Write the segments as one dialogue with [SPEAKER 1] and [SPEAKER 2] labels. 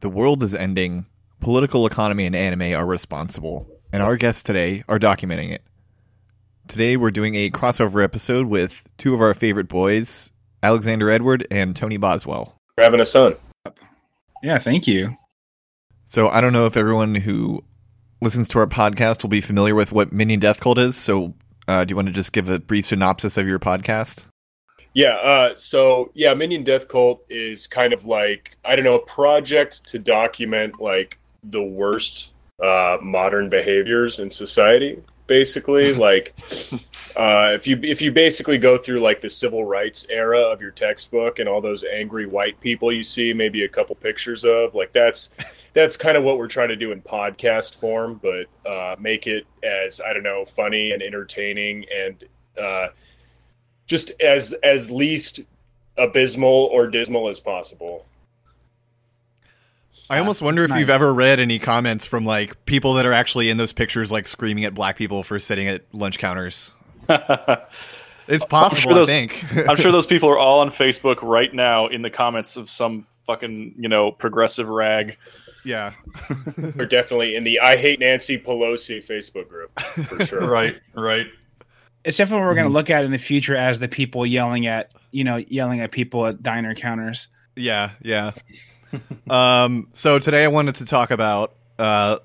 [SPEAKER 1] The world is ending. Political economy and anime are responsible, and our guests today are documenting it. Today, we're doing a crossover episode with two of our favorite boys, Alexander Edward and Tony Boswell.
[SPEAKER 2] for having us on.
[SPEAKER 3] Yeah, thank you.
[SPEAKER 1] So, I don't know if everyone who listens to our podcast will be familiar with what Minion Death Cult is. So, uh, do you want to just give a brief synopsis of your podcast?
[SPEAKER 2] Yeah, uh, so yeah, Minion Death Cult is kind of like I don't know a project to document like the worst uh, modern behaviors in society. Basically, like uh, if you if you basically go through like the civil rights era of your textbook and all those angry white people you see, maybe a couple pictures of, like that's that's kind of what we're trying to do in podcast form, but uh, make it as I don't know funny and entertaining and uh, just as as least abysmal or dismal as possible.
[SPEAKER 1] I almost wonder if
[SPEAKER 3] nice.
[SPEAKER 1] you've ever read any comments from like people that are actually in those pictures, like screaming at black people for sitting at lunch counters. It's possible,
[SPEAKER 4] sure those-
[SPEAKER 1] I think.
[SPEAKER 4] I'm sure those people are all on Facebook right now in the comments of some fucking, you know, progressive rag.
[SPEAKER 1] yeah.
[SPEAKER 2] We're definitely in the I hate Nancy Pelosi Facebook group for sure.
[SPEAKER 4] Right, right.
[SPEAKER 3] It's definitely what we're going to look at in the future as the people yelling at, you know, yelling at people at diner counters.
[SPEAKER 1] Yeah, yeah. um, so today I wanted to talk about uh,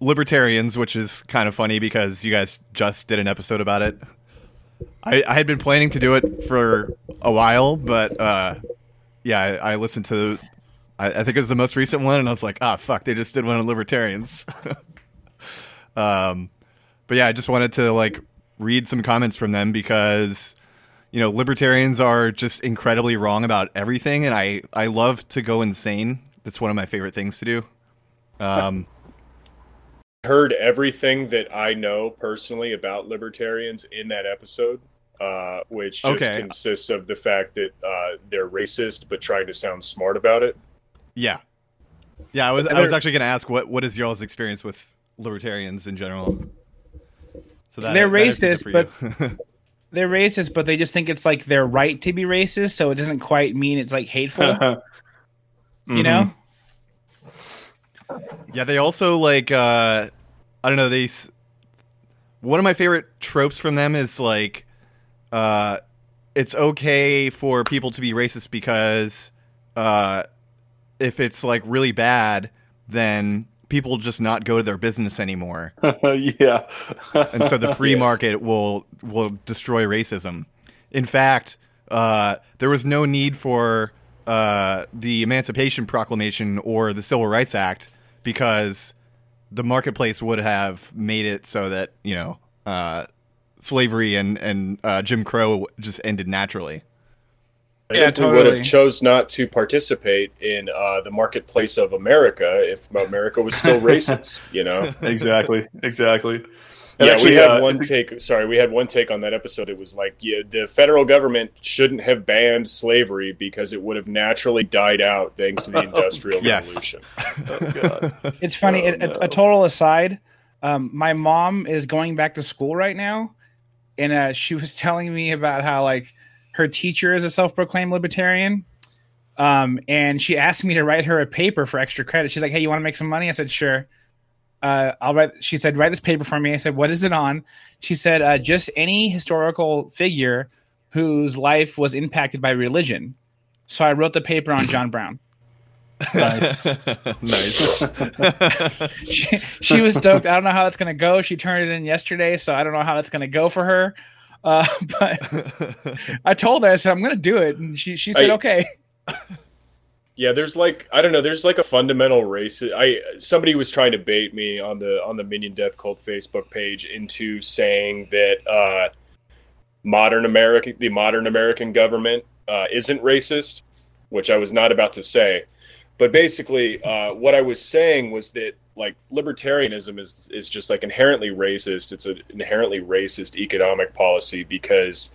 [SPEAKER 1] libertarians, which is kind of funny because you guys just did an episode about it. I, I had been planning to do it for a while, but uh, yeah, I, I listened to. I, I think it was the most recent one, and I was like, ah, fuck, they just did one on libertarians. um, but yeah, I just wanted to like read some comments from them because you know libertarians are just incredibly wrong about everything and i i love to go insane that's one of my favorite things to do um
[SPEAKER 2] Heard everything that I know personally about libertarians in that episode, uh, which just
[SPEAKER 1] Okay.
[SPEAKER 2] consists of the fact that uh, they're racist but trying to sound smart about it.
[SPEAKER 1] yeah yeah i was i was actually going to ask what what is y'all's experience with libertarians in general so that
[SPEAKER 3] They're
[SPEAKER 1] that
[SPEAKER 3] racist,
[SPEAKER 1] you.
[SPEAKER 3] They're racist, but they just think it's like their right to be racist, so it doesn't quite mean it's like hateful, you know?
[SPEAKER 1] Yeah, they also like uh I don't know, they s- one of my favorite tropes from them is like uh it's okay for people to be racist because uh if it's like really bad, then people just not go to their business anymore.
[SPEAKER 4] yeah.
[SPEAKER 1] and so the free market will will destroy racism. In fact, uh, there was no need for uh, the Emancipation Proclamation or the Civil Rights Act because the marketplace would have made it so that you know uh, slavery and and uh, Jim Crow just ended naturally.
[SPEAKER 2] I
[SPEAKER 3] Yeah,
[SPEAKER 2] simply would have chose not to participate in uh, the marketplace of America if America was still racist. You know.
[SPEAKER 4] exactly. Exactly. And
[SPEAKER 2] yeah,
[SPEAKER 4] actually,
[SPEAKER 2] we had
[SPEAKER 4] uh,
[SPEAKER 2] one take. Sorry, we had one take on that episode. It was like, yeah, the federal government shouldn't have banned slavery because it would have naturally died out thanks to the industrial
[SPEAKER 1] Yes.
[SPEAKER 2] revolution.
[SPEAKER 4] Oh, God.
[SPEAKER 3] It's funny.
[SPEAKER 4] Oh,
[SPEAKER 3] a, a- a total aside, um, my mom is going back to school right now, and uh, she was telling me about how like her teacher is a self-proclaimed libertarian. Um, and she asked me to write her a paper for extra credit. She's like, "Hey, you want to make some money?" I said, "Sure." Uh, I'll write. She said, "Write this paper for me." I said, "What is it on?" She said, uh, "Just any historical figure whose life was impacted by religion." So I wrote the paper on John Brown.
[SPEAKER 4] nice.
[SPEAKER 1] nice.
[SPEAKER 3] she, she was stoked. I don't know how that's going to go. She turned it in yesterday, so I don't know how that's going to go for her. Uh, but I told her, I said, I'm going to do it. And she, she said,
[SPEAKER 2] I-
[SPEAKER 3] okay.
[SPEAKER 2] Yeah, there's like I don't know. There's like a fundamental race. I somebody was trying to bait me on the on the Minion Death Cult Facebook page into saying that uh, modern American, the modern American government, uh, isn't racist, which I was not about to say. But basically, uh, what I was saying was that like libertarianism is is just like inherently racist. It's an inherently racist economic policy because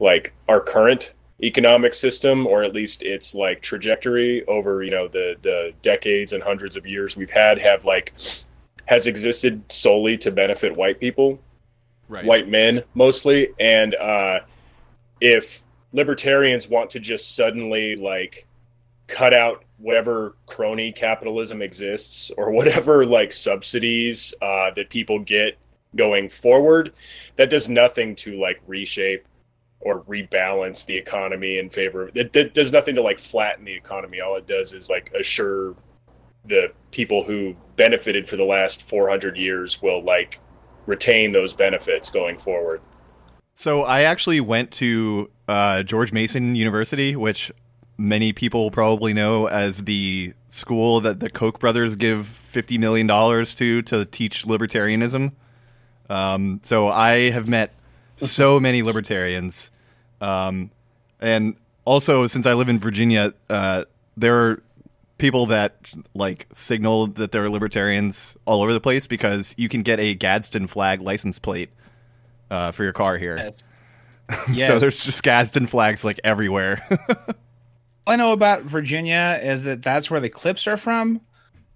[SPEAKER 2] like our current economic system or at least its like trajectory over you know the the decades and hundreds of years we've had have like has existed solely to benefit white people
[SPEAKER 1] right.
[SPEAKER 2] white men mostly and uh if libertarians want to just suddenly like cut out whatever crony capitalism exists or whatever like subsidies uh, that people get going forward, that does nothing to like reshape or rebalance the economy in favor of it, it does nothing to like flatten the economy. All it does is like assure the people who benefited for the last 400 years will like retain those benefits going forward.
[SPEAKER 1] So I actually went to uh, George Mason University, which many people probably know as the school that the Koch brothers give fifty million dollars to to teach libertarianism. Um, so I have met so many libertarians, um, and also since I live in Virginia, uh, there are people that like signal that they're libertarians all over the place because you can get a Gadsden flag license plate uh, for your car here.
[SPEAKER 3] Yes.
[SPEAKER 1] so there's just Gadsden flags like everywhere.
[SPEAKER 3] All I know about Virginia is that that's where the clips are from,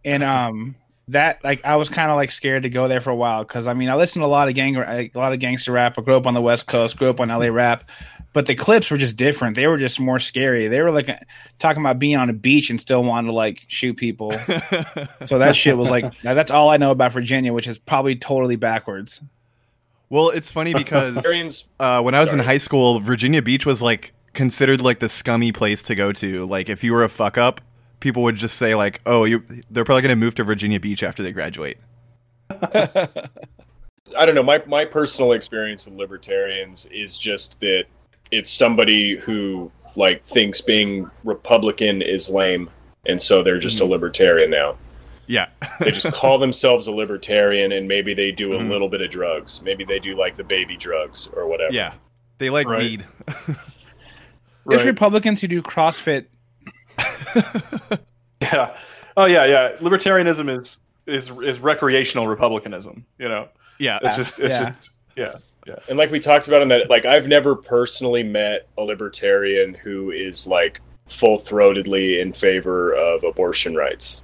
[SPEAKER 3] and um, that like I was kind of like scared to go there for a while because I mean I listened to a lot of gang a lot of gangster rap. I grew up on the West Coast, grew up on LA rap, but the clips were just different. They were just more scary. They were like talking about being on a beach and still wanting to like shoot people. so that shit was like that's all I know about Virginia, which is probably totally backwards.
[SPEAKER 1] well, it's funny because uh, when I was in high school, Virginia Beach was like considered like the scummy place to go to. Like if you were a fuck up, people would just say like, "Oh, you they're probably going to move to Virginia Beach after they graduate."
[SPEAKER 2] I don't know. My my personal experience with libertarians is just that it's somebody who like thinks being Republican is lame, and so they're just a libertarian now.
[SPEAKER 1] Yeah.
[SPEAKER 2] They just call themselves a libertarian, and maybe they do a
[SPEAKER 4] Mhm.
[SPEAKER 2] little bit of drugs. Maybe they do like the baby drugs or whatever.
[SPEAKER 1] yeah. They like
[SPEAKER 4] Right.
[SPEAKER 1] weed.
[SPEAKER 3] There's
[SPEAKER 4] Right.
[SPEAKER 3] Republicans who do CrossFit.
[SPEAKER 4] Yeah. Oh yeah, yeah. Libertarianism is is is recreational republicanism. You know,
[SPEAKER 1] Yeah.
[SPEAKER 4] it's just it's
[SPEAKER 3] Yeah.
[SPEAKER 4] just yeah.
[SPEAKER 2] And like we talked about in that, like I've never personally met a libertarian who is like full throatedly in favor of abortion rights.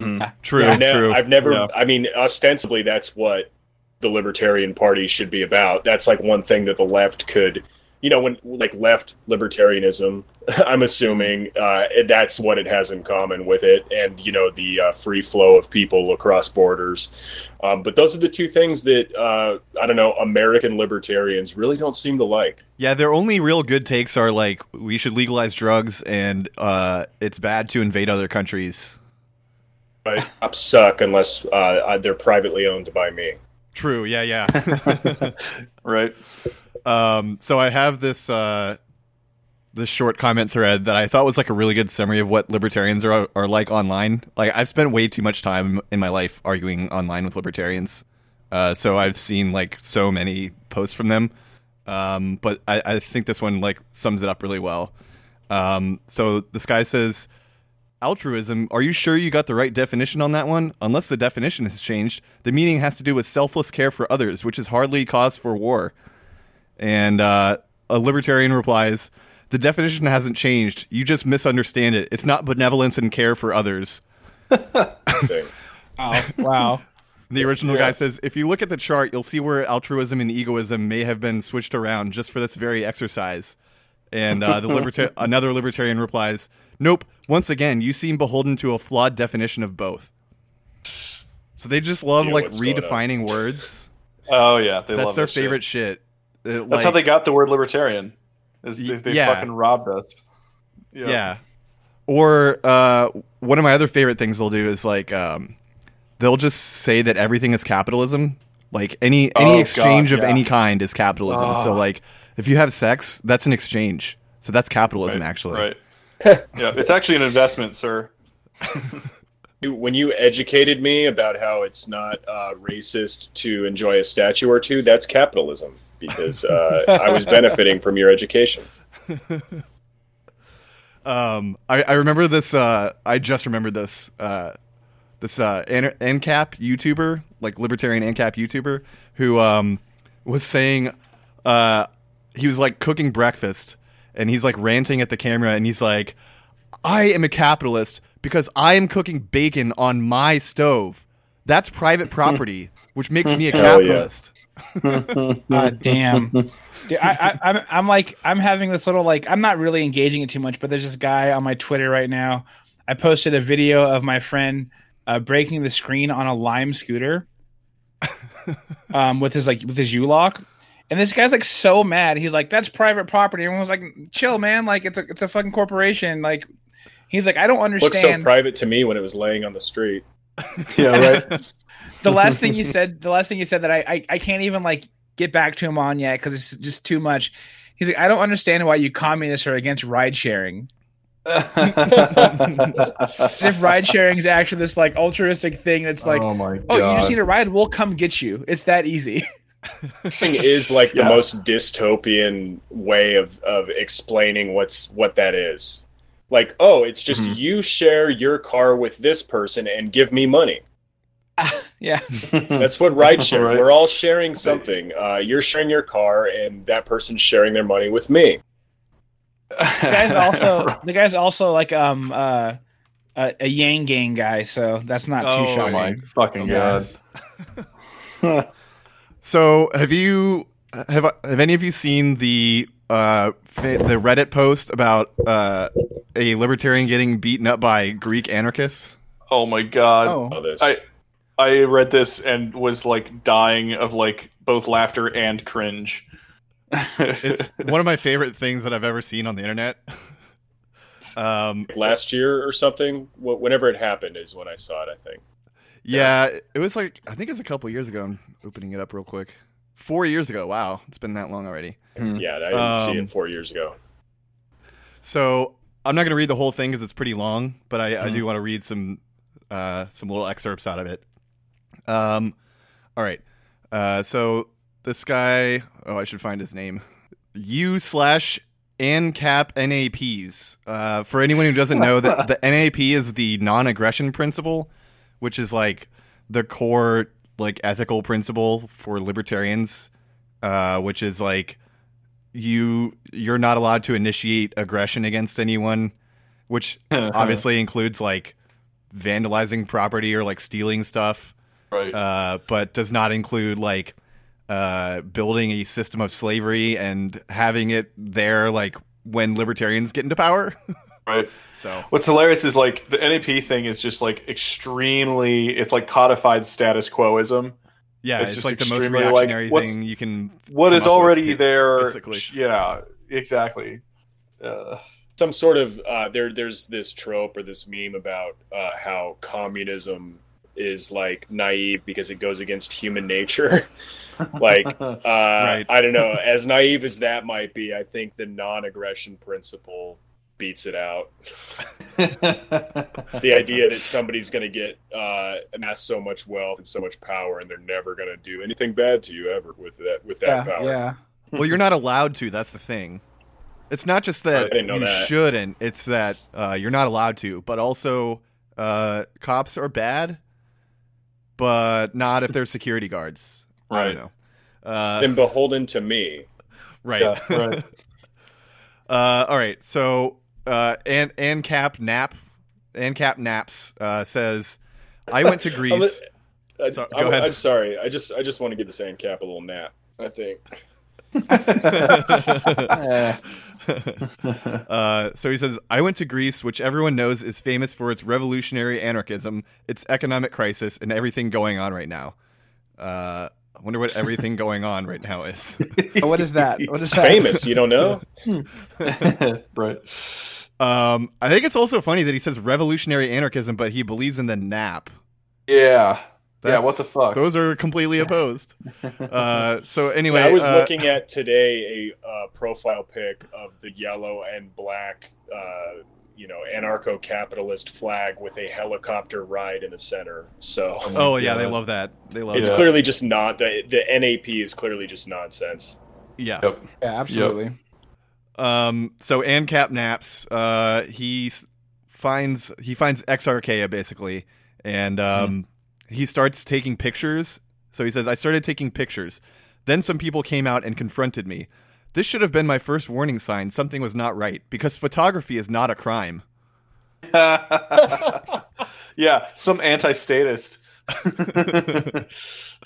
[SPEAKER 2] Hmm.
[SPEAKER 1] True,
[SPEAKER 2] I've, ne-
[SPEAKER 1] true.
[SPEAKER 2] I've never.
[SPEAKER 4] Yeah.
[SPEAKER 2] I mean, ostensibly, that's what the Libertarian Party should be about. That's like one thing that the left could, you know, when like left libertarianism. I'm assuming uh, that's what it has in common with it, and you know, the uh, free flow of people across borders. Um, but those are the two things that uh, I don't know. American libertarians really don't seem to like.
[SPEAKER 1] Yeah, their only real good takes are like we should legalize drugs and uh, it's bad to invade other countries.
[SPEAKER 2] Right? Cops suck unless uh, they're privately owned by me.
[SPEAKER 1] True. Yeah, yeah.
[SPEAKER 4] Right.
[SPEAKER 1] Um, so I have this uh, this short comment thread that I thought was like a really good summary of what libertarians are are like online. Like I've spent way too much time in my life arguing online with libertarians, uh, so I've seen like so many posts from them. Um, but I, I think this one like sums it up really well. Um, so this guy says, altruism. Are you sure you got the right definition on that one? Unless the definition has changed, the meaning has to do with selfless care for others, which is hardly cause for war. And uh, a libertarian replies, "The definition hasn't changed. You just misunderstand it. It's not benevolence and care for others."
[SPEAKER 3] Oh wow.
[SPEAKER 1] The original
[SPEAKER 4] Yeah.
[SPEAKER 1] guy says, if you look at the chart, you'll see where altruism and egoism may have been switched around just for this very exercise. And uh, the liberta- another libertarian replies, nope. Once again, you seem beholden to a flawed definition of both. So they just love
[SPEAKER 2] Yeah,
[SPEAKER 1] like
[SPEAKER 2] what's going on?
[SPEAKER 1] redefining words.
[SPEAKER 4] Oh yeah, they
[SPEAKER 1] That's
[SPEAKER 4] love
[SPEAKER 1] their
[SPEAKER 4] that shit.
[SPEAKER 1] favorite shit. Uh,
[SPEAKER 4] That's how they got the word libertarian. Is they, they
[SPEAKER 1] Yeah.
[SPEAKER 4] fucking robbed us.
[SPEAKER 1] Yeah. Or uh, one of my other favorite things they'll do is like um, they'll just say that everything is capitalism. Like any any
[SPEAKER 4] Oh,
[SPEAKER 1] exchange
[SPEAKER 4] God,
[SPEAKER 1] of
[SPEAKER 4] yeah.
[SPEAKER 1] any kind is capitalism. So
[SPEAKER 4] Ah.
[SPEAKER 1] like if you have sex, that's an exchange. So that's capitalism
[SPEAKER 4] Right,
[SPEAKER 1] actually.
[SPEAKER 4] Right. yeah, it's actually an investment, sir.
[SPEAKER 2] When you educated me about how it's not uh, racist to enjoy a statue or two, that's capitalism because uh, I was benefiting from your education.
[SPEAKER 1] Um, I, I remember this. Uh, I just remembered this. Uh, this uh, ANCAP YouTuber, like libertarian ANCAP YouTuber, who um, was saying uh, he was like cooking breakfast, and he's like ranting at the camera, and he's like, "I am a capitalist because I am cooking bacon on my stove. That's private property, which makes me a capitalist."
[SPEAKER 3] God damn. Dude, I, I, I'm, I'm like, I'm having this little like, I'm not really engaging it too much, but there's this guy on my Twitter right now. I posted a video of my friend uh, breaking the screen on a Lime scooter, um, with his like with his U lock. And this guy's like so mad. He's like, "That's private property." Everyone was like, "Chill, man! Like it's a it's a fucking corporation." Like he's like, "I don't
[SPEAKER 2] Looked so
[SPEAKER 3] understand."
[SPEAKER 2] private to me when it was laying on the street.
[SPEAKER 4] Yeah, right.
[SPEAKER 3] the last thing you said, the last thing you said that I I, I can't even like get back to him on yet because it's just too much. He's like, "I don't understand why you communists are against ride sharing." If ride sharing is actually this like altruistic thing that's like,
[SPEAKER 4] oh my god.
[SPEAKER 3] oh, you just need a ride, we'll come get you. It's that easy.
[SPEAKER 2] thing is like
[SPEAKER 4] Yeah.
[SPEAKER 2] the most dystopian way of of explaining what's what that is. Like, oh, it's just
[SPEAKER 4] Mhm.
[SPEAKER 2] you share your car with this person and give me money.
[SPEAKER 3] yeah.
[SPEAKER 2] That's what ride share.
[SPEAKER 4] Right.
[SPEAKER 2] We're all sharing something. Uh, you're sharing your car, and that person's sharing their money with me.
[SPEAKER 3] The guy's also the guy's also like um uh a, a Yang Gang guy, so that's not
[SPEAKER 1] Oh,
[SPEAKER 3] too
[SPEAKER 4] oh
[SPEAKER 3] shocking.
[SPEAKER 4] my fucking god.
[SPEAKER 1] So, have you have have any of you seen the uh fa- the Reddit post about uh a libertarian getting beaten up by Greek anarchists?
[SPEAKER 4] oh my god.
[SPEAKER 3] Oh,
[SPEAKER 2] this.
[SPEAKER 4] I I read this and was like dying of like both laughter and cringe.
[SPEAKER 1] It's one of my favorite things that I've ever seen on the internet. Um,
[SPEAKER 2] last year or something. Wh- Whenever it happened is when I saw it. I think.
[SPEAKER 1] yeah, it was like I think it was a couple years ago. I'm opening it up real quick. Four years ago. Wow, it's been that long already.
[SPEAKER 2] Yeah, I didn't see
[SPEAKER 1] Um,
[SPEAKER 2] it four years ago.
[SPEAKER 1] So I'm not going to read the whole thing because it's pretty long, but I, I
[SPEAKER 4] Mhm.
[SPEAKER 1] do want to read some uh, some little excerpts out of it. Um, all right. Uh, so this guy, oh, I should find his name. U slash ANCAP NAPs. Uh, for anyone who doesn't know, that the NAP is the non-aggression principle, which is like the core like ethical principle for libertarians, uh, which is like you you're not allowed to initiate aggression against anyone, which obviously includes like vandalizing property or like stealing stuff,
[SPEAKER 4] right.
[SPEAKER 1] uh, but does not include like uh, building a system of slavery and having it there like when libertarians get into power.
[SPEAKER 4] right.
[SPEAKER 1] so
[SPEAKER 4] What's hilarious is like the NAP thing is just like extremely. It's like codified status quoism.
[SPEAKER 1] yeah,
[SPEAKER 4] It's
[SPEAKER 1] it's,
[SPEAKER 4] just
[SPEAKER 1] like the most
[SPEAKER 4] extremely, like,
[SPEAKER 1] reactionary thing you can.
[SPEAKER 4] What is
[SPEAKER 1] come
[SPEAKER 4] is
[SPEAKER 1] up with,
[SPEAKER 4] already there?
[SPEAKER 1] basically.
[SPEAKER 4] Yeah, exactly. Uh,
[SPEAKER 2] some sort of uh, there there's this trope or this meme about uh, how communism is like naive because it goes against human nature like uh, i don't know as naive as that might be i think the non-aggression principle beats it out the idea that somebody's going to get uh, amass so much wealth and so much power and they're never going to do anything bad to you ever with that with that
[SPEAKER 3] yeah,
[SPEAKER 2] power
[SPEAKER 3] yeah.
[SPEAKER 1] well, you're not allowed to. That's the thing. It's not just that
[SPEAKER 2] I didn't know
[SPEAKER 1] you
[SPEAKER 2] that.
[SPEAKER 1] shouldn't. It's that uh, you're not allowed to. But also, uh, cops are bad, but not if they're security guards. I
[SPEAKER 4] Right.
[SPEAKER 1] don't know. Uh,
[SPEAKER 2] then beholden to me
[SPEAKER 1] right.
[SPEAKER 4] yeah, right.
[SPEAKER 1] Uh, all right. So, uh, and ANCAP Nap, ANCAP Naps uh, says, I went to Greece.
[SPEAKER 2] I,
[SPEAKER 1] So- ahead.
[SPEAKER 2] I'm sorry. I just I just want to give the same cap a little nap. I think.
[SPEAKER 1] Uh, so he says, I went to Greece, which everyone knows is famous for its revolutionary anarchism, its economic crisis, and everything going on right now. Uh, I wonder what everything going on right now is.
[SPEAKER 3] What is that? What is that?
[SPEAKER 2] Famous, you don't know?
[SPEAKER 4] right.
[SPEAKER 1] um, I think it's also funny that he says revolutionary anarchism, but he believes in the NAP.
[SPEAKER 4] Yeah. Yeah, what the fuck?
[SPEAKER 1] Those are completely opposed. Uh, so anyway,
[SPEAKER 2] I was
[SPEAKER 1] uh,
[SPEAKER 2] looking at today a uh, profile pic of the yellow and black, uh, you know, anarcho-capitalist flag with a helicopter ride in the center. So
[SPEAKER 1] Oh yeah, they love that. They love
[SPEAKER 2] it's
[SPEAKER 1] that.
[SPEAKER 2] clearly just not the the NAP is clearly just nonsense.
[SPEAKER 1] Yeah.
[SPEAKER 4] Yep.
[SPEAKER 3] Yeah, absolutely.
[SPEAKER 1] Um. So ANCAP naps. Uh. He finds he finds Exarchia basically, and um, he starts taking pictures. So he says, "I started taking pictures. Then some people came out and confronted me. This should have been my first warning sign. Something was not right because photography is not a crime."
[SPEAKER 4] yeah, some anti-statist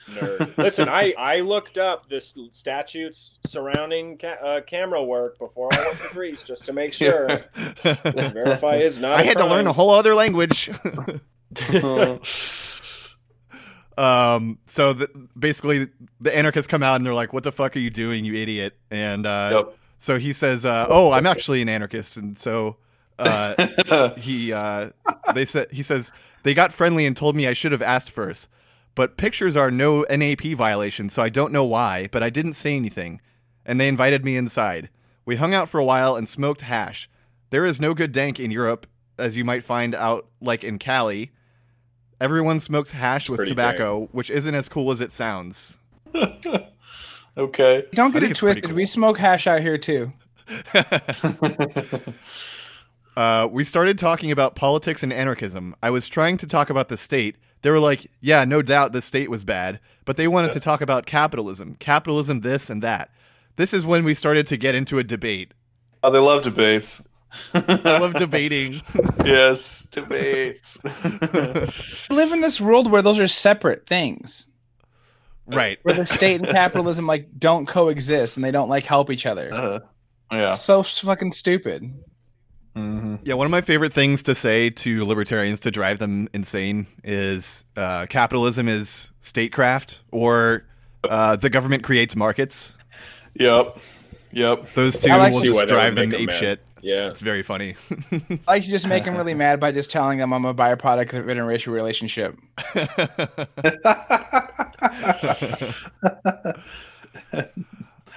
[SPEAKER 2] Nerd. Listen, I I looked up the statutes surrounding ca- uh, camera work before I went to Greece just to make sure. Verify is not.
[SPEAKER 1] I
[SPEAKER 2] a
[SPEAKER 1] had to learn a whole other language. um, so the, basically, the anarchists come out and they're like, "What the fuck are you doing, you idiot?" And uh, so he says, uh, "Oh, I'm actually an anarchist," and so uh, he uh, they said he says they got friendly and told me I should have asked first. But pictures are no NAP violation, so I don't know why, but I didn't say anything. And they invited me inside. We hung out for a while and smoked hash. There is no good dank in Europe, as you might find out like in Cali. Everyone smokes hash with
[SPEAKER 2] pretty
[SPEAKER 1] tobacco, which isn't as cool as it sounds.
[SPEAKER 4] okay.
[SPEAKER 3] Don't get it twisted.
[SPEAKER 1] cool.
[SPEAKER 3] We smoke hash out here too.
[SPEAKER 1] Uh, we started talking about politics and anarchism. I was trying to talk about the state. They were like, yeah, no doubt the state was bad, but they wanted to talk about capitalism, capitalism this and that. This is when we started to get into a debate.
[SPEAKER 4] Oh, they love debates.
[SPEAKER 1] I love debating.
[SPEAKER 4] yes, debates.
[SPEAKER 3] We live in this world where those are separate things.
[SPEAKER 1] right.
[SPEAKER 3] Where the state and capitalism like don't coexist and they don't like help each other.
[SPEAKER 4] Uh, yeah.
[SPEAKER 3] So fucking stupid.
[SPEAKER 4] hmm
[SPEAKER 1] Yeah, one of my favorite things to say to libertarians to drive them insane is uh, capitalism is statecraft or uh, the government creates markets.
[SPEAKER 4] Yep. Yep.
[SPEAKER 1] Those two will just drive them
[SPEAKER 2] make 'em
[SPEAKER 1] ape shit.
[SPEAKER 2] Yeah.
[SPEAKER 1] It's very funny.
[SPEAKER 3] I like to just make them really mad by just telling them I'm a byproduct of an interracial relationship.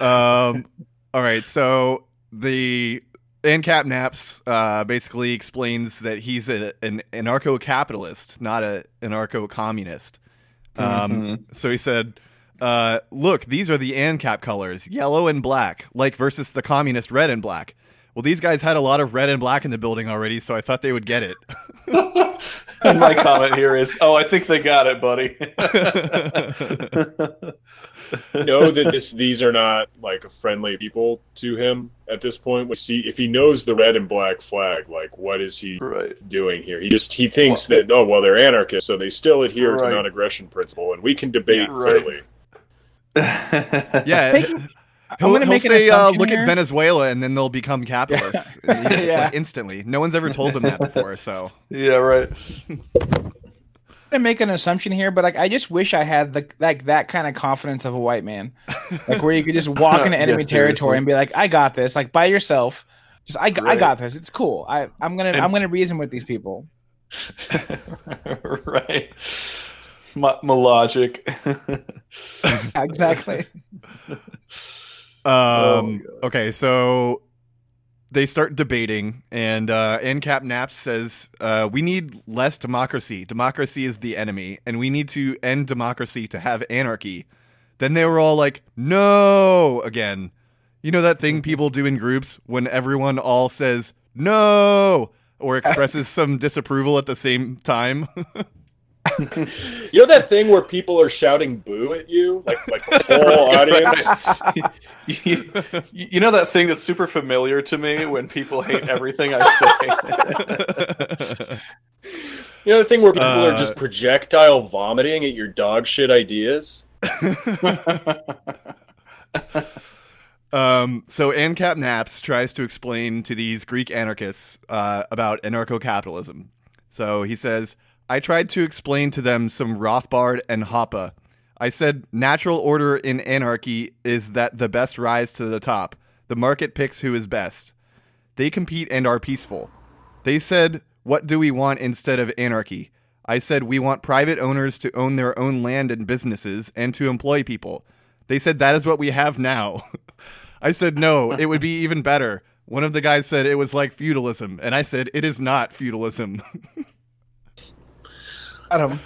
[SPEAKER 1] um, all right, so the ANCAP Naps uh, basically explains that he's a, an anarcho-capitalist, not a anarcho-communist. Um, So he said, uh, "Look, these are the ANCAP colors: yellow and black, like versus the communist red and black." Well, these guys had a lot of red and black in the building already, so I thought they would get it.
[SPEAKER 4] and my comment here is, oh, I think they got it, buddy.
[SPEAKER 2] know that this these are not like friendly people to him at this point. We see if he knows the red and black flag, like what is he
[SPEAKER 4] right.
[SPEAKER 2] doing here? He just he thinks that oh well they're anarchists, so they still adhere
[SPEAKER 4] Right.
[SPEAKER 2] to non-aggression principle, and we can debate
[SPEAKER 1] Yeah.
[SPEAKER 4] Right.
[SPEAKER 2] fairly.
[SPEAKER 1] yeah,
[SPEAKER 3] Making- I'm
[SPEAKER 1] he'll,
[SPEAKER 3] gonna
[SPEAKER 1] he'll
[SPEAKER 3] make an
[SPEAKER 1] say, uh, "Look
[SPEAKER 3] here.
[SPEAKER 1] at Venezuela," and then they'll become capitalists
[SPEAKER 3] Yeah.
[SPEAKER 1] Like, instantly. No one's ever told them that before, so
[SPEAKER 4] yeah, right.
[SPEAKER 3] I'm gonna make an assumption here, but like I just wish I had the like that kind of confidence of a white man, like where you could just walk into enemy
[SPEAKER 4] seriously.
[SPEAKER 3] territory and be like, "I got this," like by yourself. Just I, I got this. It's cool. I I'm gonna
[SPEAKER 4] And-
[SPEAKER 3] I'm gonna reason with these people.
[SPEAKER 4] right. My, my logic.
[SPEAKER 3] Exactly.
[SPEAKER 1] Um,
[SPEAKER 4] Oh,
[SPEAKER 1] okay, so they start debating, and uh, ANCAP Naps says, uh, We need less democracy. Democracy is the enemy, and we need to end democracy to have anarchy. Then they were all like, No, again. You know that thing people do in groups when everyone all says, No, or expresses some disapproval at the same time?
[SPEAKER 2] You know that thing where people are shouting "boo" at you, like like the whole audience.
[SPEAKER 4] you, you know that thing that's super familiar to me when people hate everything I say?
[SPEAKER 2] You know the thing where people are
[SPEAKER 1] Uh,
[SPEAKER 2] just projectile vomiting at your dog shit ideas.
[SPEAKER 1] Um, so ANCAP Naps tries to explain to these Greek anarchists uh, about anarcho-capitalism. So he says, I tried to explain to them some Rothbard and Hoppe. I said natural order in anarchy is that the best rise to the top. The market picks who is best. They compete and are peaceful. They said, What do we want instead of anarchy? I said, We want private owners to own their own land and businesses and to employ people. They said, That is what we have now. I said, No, it would be even better. One of the guys said it was like feudalism, and I said, It is not feudalism.
[SPEAKER 3] Adam.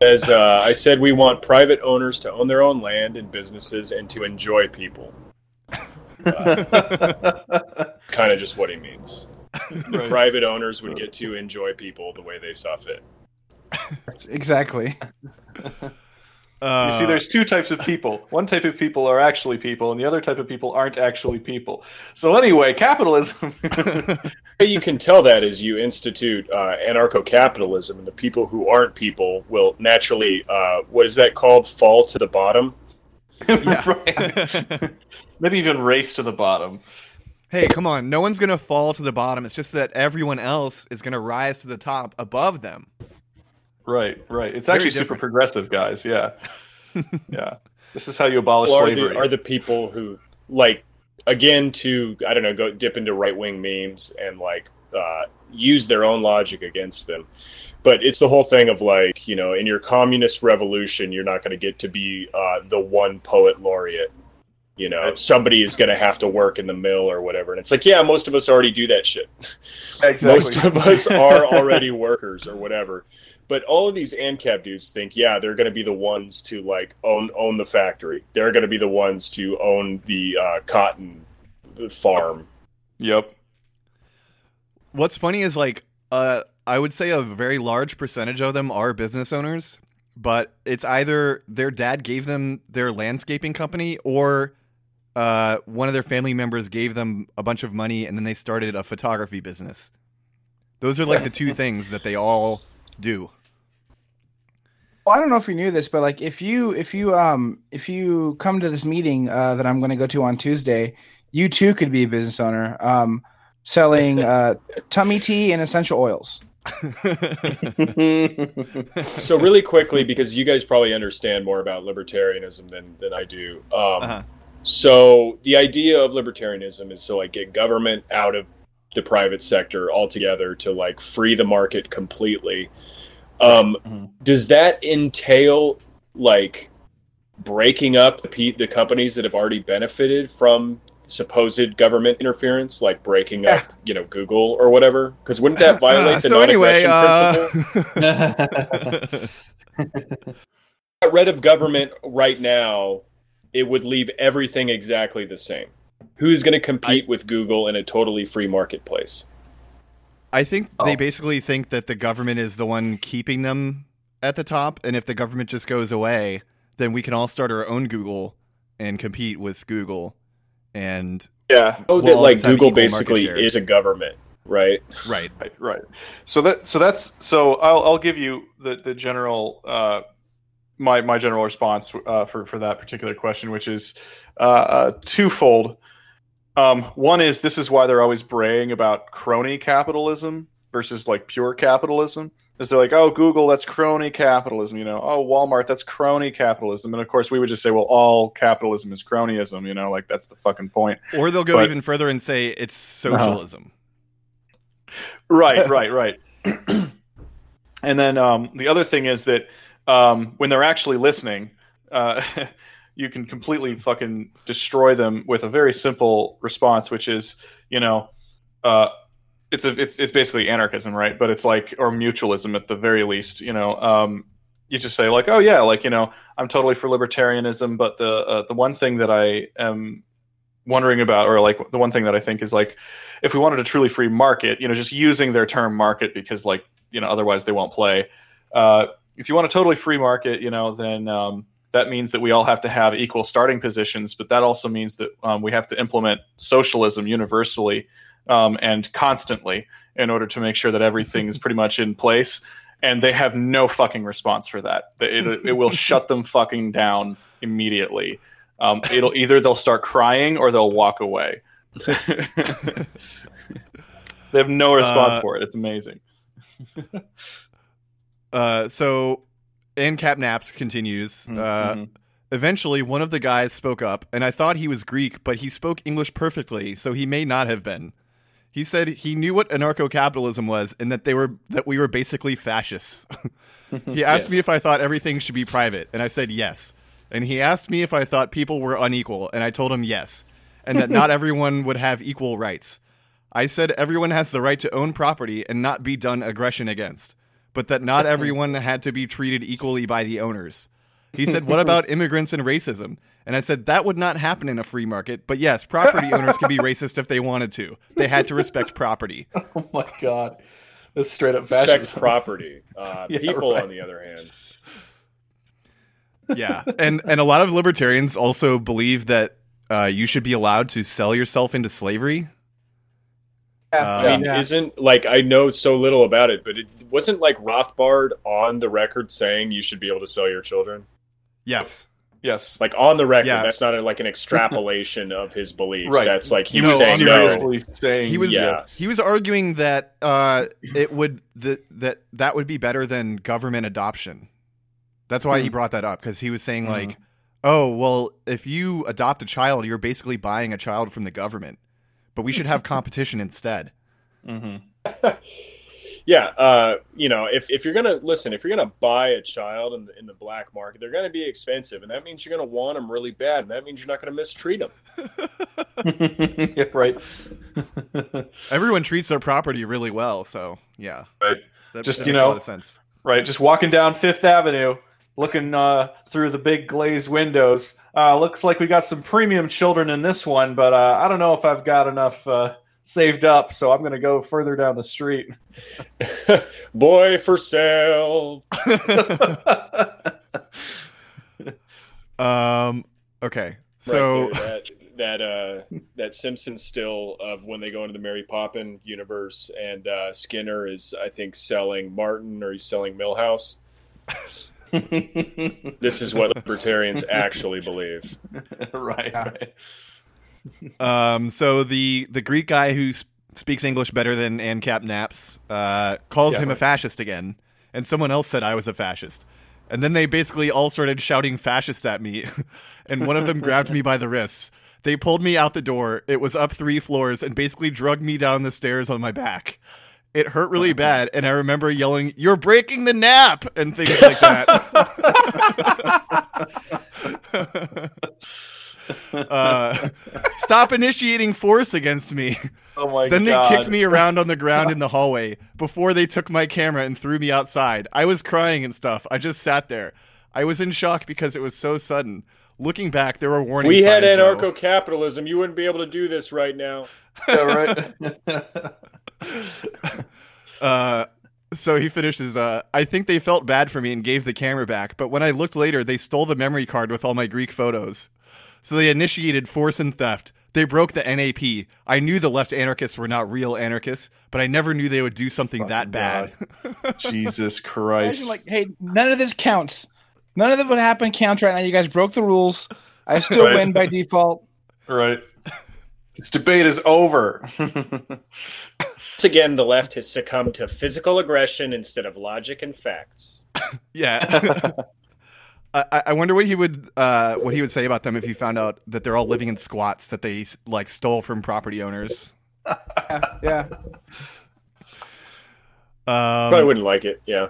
[SPEAKER 2] As uh, I said, we want private owners to own their own land and businesses and to enjoy people. kind of just what he means.
[SPEAKER 4] Right.
[SPEAKER 2] Private owners would get to enjoy people the way they saw fit.
[SPEAKER 3] Exactly.
[SPEAKER 1] Uh,
[SPEAKER 4] You see, there's two types of people. One type of people are actually people, and the other type of people aren't actually people. So anyway, capitalism.
[SPEAKER 2] you can tell that is you institute uh, anarcho-capitalism, and the people who aren't people will naturally, uh, what is that called, fall to the bottom.
[SPEAKER 4] right. Maybe even race to the bottom.
[SPEAKER 1] hey, come on. No one's gonna fall to the bottom. It's just that everyone else is gonna rise to the top above them.
[SPEAKER 4] Right, right. It's
[SPEAKER 1] Very
[SPEAKER 4] actually super progressive, guys. Yeah, yeah. This is how you abolish
[SPEAKER 2] Well, are,
[SPEAKER 4] slavery.
[SPEAKER 2] the, are the people who, like, again, to, I don't know, go dip into right-wing memes and, like, uh, use their own logic against them. But it's the whole thing of, like, you know, in your communist revolution, you're not going to get to be uh, the one poet laureate. You know,
[SPEAKER 4] Right.
[SPEAKER 2] somebody is going to have to work in the mill or whatever. And it's like, yeah, most of us already do that shit.
[SPEAKER 4] exactly.
[SPEAKER 2] Most of us are already workers or whatever. But all of these ANCAP dudes think, yeah, they're going to be the ones to like own own the factory. They're going to be the ones to own the uh, cotton farm.
[SPEAKER 4] Yep.
[SPEAKER 1] What's funny is like uh I would say a very large percentage of them are business owners, but it's either their dad gave them their landscaping company or uh one of their family members gave them a bunch of money and then they started a photography business. Those are like the two things that they all do.
[SPEAKER 3] Well, I don't know if you knew this, but like if you if you um if you come to this meeting uh, that I'm going to go to on Tuesday, you too could be a business owner, um, selling uh, tummy tea and essential oils.
[SPEAKER 2] So really quickly, because you guys probably understand more about libertarianism than than I do. Um,
[SPEAKER 1] Uh-huh.
[SPEAKER 2] So the idea of libertarianism is to like get government out of the private sector altogether to like free the market completely. Um,
[SPEAKER 4] Mhm.
[SPEAKER 2] Does that entail like breaking up the pe- the companies that have already benefited from supposed government interference, like breaking up, you know, Google or whatever? Because wouldn't that violate
[SPEAKER 1] Uh,
[SPEAKER 2] the
[SPEAKER 1] so anyway,
[SPEAKER 2] non-aggression
[SPEAKER 1] uh,
[SPEAKER 2] principle? got rid of government right now, it would leave everything exactly the same. Who's going to compete with Google in a totally free marketplace?
[SPEAKER 1] I think
[SPEAKER 4] Oh.
[SPEAKER 1] they basically think that the government is the one keeping them at the top, and if the government just goes away, then we can all start our own Google and compete with Google. And
[SPEAKER 4] yeah.
[SPEAKER 2] Oh,
[SPEAKER 1] We'll
[SPEAKER 2] that like Google basically is a government, right?
[SPEAKER 1] right,
[SPEAKER 4] Right, right. So that so that's so I'll I'll give you the the general uh my my general response uh, for for that particular question, which is uh, uh, twofold. Um, one is this is why they're always braying about crony capitalism versus like pure capitalism. Is they're like, oh, Google, that's crony capitalism, you know? Oh, Walmart, that's crony capitalism, and of course we would just say, well, all capitalism is cronyism, you know? Like that's the fucking point.
[SPEAKER 1] or they'll go
[SPEAKER 4] But-
[SPEAKER 1] even further and say it's socialism.
[SPEAKER 4] right right right and then um, the other thing is that um, when they're actually listening uh, you can completely fucking destroy them with a very simple response which is you know uh, it's a it's, it's basically anarchism right but it's like or mutualism at the very least you know um, you just say like oh yeah like you know i'm totally for libertarianism but the uh, the one thing that i am wondering about or like the one thing that i think is like if we wanted a truly free market, you know, just using their term market because like, you know, otherwise they won't play. Uh, if you want a totally free market, you know, then um, that means that we all have to have equal starting positions, but that also means that um, we have to implement socialism universally um, and constantly in order to make sure that everything is pretty much in place. And they have no fucking response for that. It, it will shut them fucking down immediately. Um, it'll either they'll start crying or they'll walk away. they have no response
[SPEAKER 1] Uh,
[SPEAKER 4] for it. It's amazing.
[SPEAKER 1] Uh, so, ANCAP Naps continues. Uh,
[SPEAKER 4] Mhm.
[SPEAKER 1] Eventually, one of the guys spoke up, and I thought he was Greek, but he spoke English perfectly, so he may not have been. He said he knew what anarcho-capitalism was, and that they were that we were basically fascists. he asked
[SPEAKER 4] Yes.
[SPEAKER 1] me if I thought everything should be private, and I said yes. And he asked me if I thought people were unequal, and I told him yes, and that not everyone would have equal rights. I said everyone has the right to own property and not be done aggression against, but that not everyone had to be treated equally by the owners. He said, What about immigrants and racism? And I said, That would not happen in a free market, but yes, property owners can be racist if they wanted to. They had to respect property.
[SPEAKER 4] Oh my god, that's straight up
[SPEAKER 2] Respect property. Uh,
[SPEAKER 4] Yeah,
[SPEAKER 2] people,
[SPEAKER 4] right.
[SPEAKER 2] on the other hand,
[SPEAKER 1] yeah, and and a lot of libertarians also believe that uh, you should be allowed to sell yourself into slavery.
[SPEAKER 3] Yeah,
[SPEAKER 1] Uh,
[SPEAKER 2] I mean,
[SPEAKER 3] yeah.
[SPEAKER 2] isn't like I know so little about it, but it wasn't like Rothbard on the record saying you should be able to sell your children.
[SPEAKER 1] Yes.
[SPEAKER 4] Yes.
[SPEAKER 2] Like on the record,
[SPEAKER 1] Yeah.
[SPEAKER 2] that's not a, like an extrapolation of his beliefs.
[SPEAKER 4] Right.
[SPEAKER 2] That's like he
[SPEAKER 4] He
[SPEAKER 2] was
[SPEAKER 4] was
[SPEAKER 1] No,
[SPEAKER 2] saying no.
[SPEAKER 4] seriously saying
[SPEAKER 1] He was
[SPEAKER 4] yes.
[SPEAKER 1] he was arguing that uh, it would that that that would be better than government adoption. That's why he
[SPEAKER 4] Mhm.
[SPEAKER 1] brought that up because he was saying
[SPEAKER 4] Mhm.
[SPEAKER 1] like, oh well, if you adopt a child, you're basically buying a child from the government, but we should have competition instead.
[SPEAKER 4] Mhm.
[SPEAKER 2] Yeah, uh, you know, if, if you're gonna listen, if you're gonna buy a child in the, in the black market, they're gonna be expensive, and that means you're gonna want them really bad, and that means you're not gonna mistreat them.
[SPEAKER 4] yeah, right.
[SPEAKER 1] Everyone treats their property really well, so yeah,
[SPEAKER 4] Right.
[SPEAKER 1] That,
[SPEAKER 4] Just,
[SPEAKER 1] that
[SPEAKER 4] you know,
[SPEAKER 1] a lot of sense.
[SPEAKER 4] right. Just walking down Fifth Avenue, looking uh, through the big glazed windows. Uh, looks like we got some premium children in this one, but uh, I don't know if I've got enough uh, saved up, so I'm going to go further down the street.
[SPEAKER 2] Boy for sale.
[SPEAKER 1] um. Okay. So
[SPEAKER 2] right there, that that uh, that Simpson still of when they go into the Mary Poppin universe, and uh, Skinner is I think selling Martin or he's selling Milhouse. This is what libertarians actually believe.
[SPEAKER 4] right,
[SPEAKER 3] Yeah.
[SPEAKER 4] right.
[SPEAKER 1] Um, so the the Greek guy who sp- speaks English better than ANCAP Naps uh, calls
[SPEAKER 4] Yeah,
[SPEAKER 1] him a fascist again, and someone else said I was a fascist, and then they basically all started shouting fascist at me, and one of them grabbed me by the wrists. They pulled me out the door. It was up three floors and basically drugged me down the stairs on my back. It hurt really bad, and I remember yelling, "You're breaking the nap!" and things like that. uh, stop initiating force against me.
[SPEAKER 4] Oh my
[SPEAKER 1] then they kicked me around on the ground in the hallway before they took my camera and threw me outside. I was crying and stuff. I just sat there. I was in shock because it was so sudden. Looking back, there were
[SPEAKER 2] If
[SPEAKER 1] warning
[SPEAKER 2] we had
[SPEAKER 1] signs. though.
[SPEAKER 2] anarcho capitalism, you wouldn't be able to do this right now.
[SPEAKER 4] Yeah, right.
[SPEAKER 1] Uh, so he finishes. Uh, I think they felt bad for me and gave the camera back, but when I looked later, they stole the memory card with all my Greek photos. So they initiated force and theft. They broke the NAP. I knew the left anarchists were not real anarchists, but I never knew they would do something that bad.
[SPEAKER 4] Jesus
[SPEAKER 3] Imagine
[SPEAKER 4] Christ.
[SPEAKER 3] like, hey, none of this counts. None of what happened counts right now. You guys broke the rules. I still
[SPEAKER 4] Right.
[SPEAKER 3] win by default.
[SPEAKER 4] right. This debate is over.
[SPEAKER 2] Once again, the left has succumbed to physical aggression instead of logic and facts.
[SPEAKER 1] Yeah. I, I- I wonder what he would uh, what he would say about them if he found out that they're all living in squats that they like stole from property owners.
[SPEAKER 3] Yeah, yeah.
[SPEAKER 2] Probably
[SPEAKER 1] Um,
[SPEAKER 2] wouldn't like it. Yeah.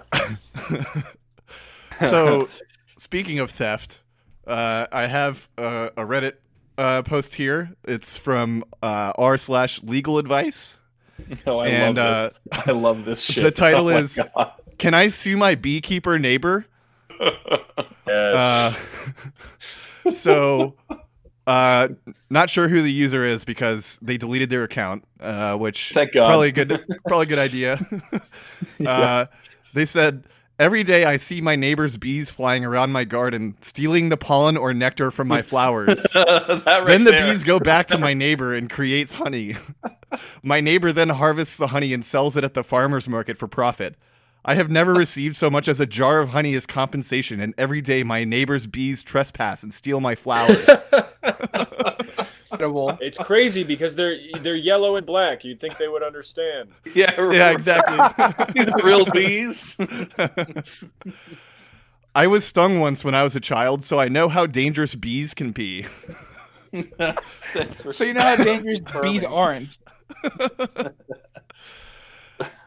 [SPEAKER 1] so, speaking of theft, uh, I have uh, a Reddit uh, post here. It's from uh, r slash legal advice.
[SPEAKER 4] Oh, I
[SPEAKER 1] And,
[SPEAKER 4] love this. I love this shit.
[SPEAKER 1] the title
[SPEAKER 4] Oh
[SPEAKER 1] is-
[SPEAKER 4] God.
[SPEAKER 1] Can I sue my beekeeper neighbor?
[SPEAKER 2] Yes.
[SPEAKER 1] Uh, so, uh, not sure who the user is because they deleted their account, uh, which
[SPEAKER 4] Thank God.
[SPEAKER 1] probably a good, probably a good idea. uh, they said every day I see my neighbor's bees flying around my garden, stealing the pollen or nectar from my flowers.
[SPEAKER 4] that right
[SPEAKER 1] then the
[SPEAKER 4] there.
[SPEAKER 1] bees go back to my neighbor and creates honey. my neighbor then harvests the honey and sells it at the farmer's market for profit. I have never received so much as a jar of honey as compensation, and every day my neighbor's bees trespass and steal my flowers.
[SPEAKER 3] Incredible.
[SPEAKER 2] it's crazy because they're they're yellow and black. You'd think they would understand.
[SPEAKER 4] Yeah,
[SPEAKER 1] yeah, exactly.
[SPEAKER 4] These are real bees.
[SPEAKER 1] I was stung once when I was a child, so I know how dangerous bees can be.
[SPEAKER 4] Thanks
[SPEAKER 3] So you know how dangerous bees aren't.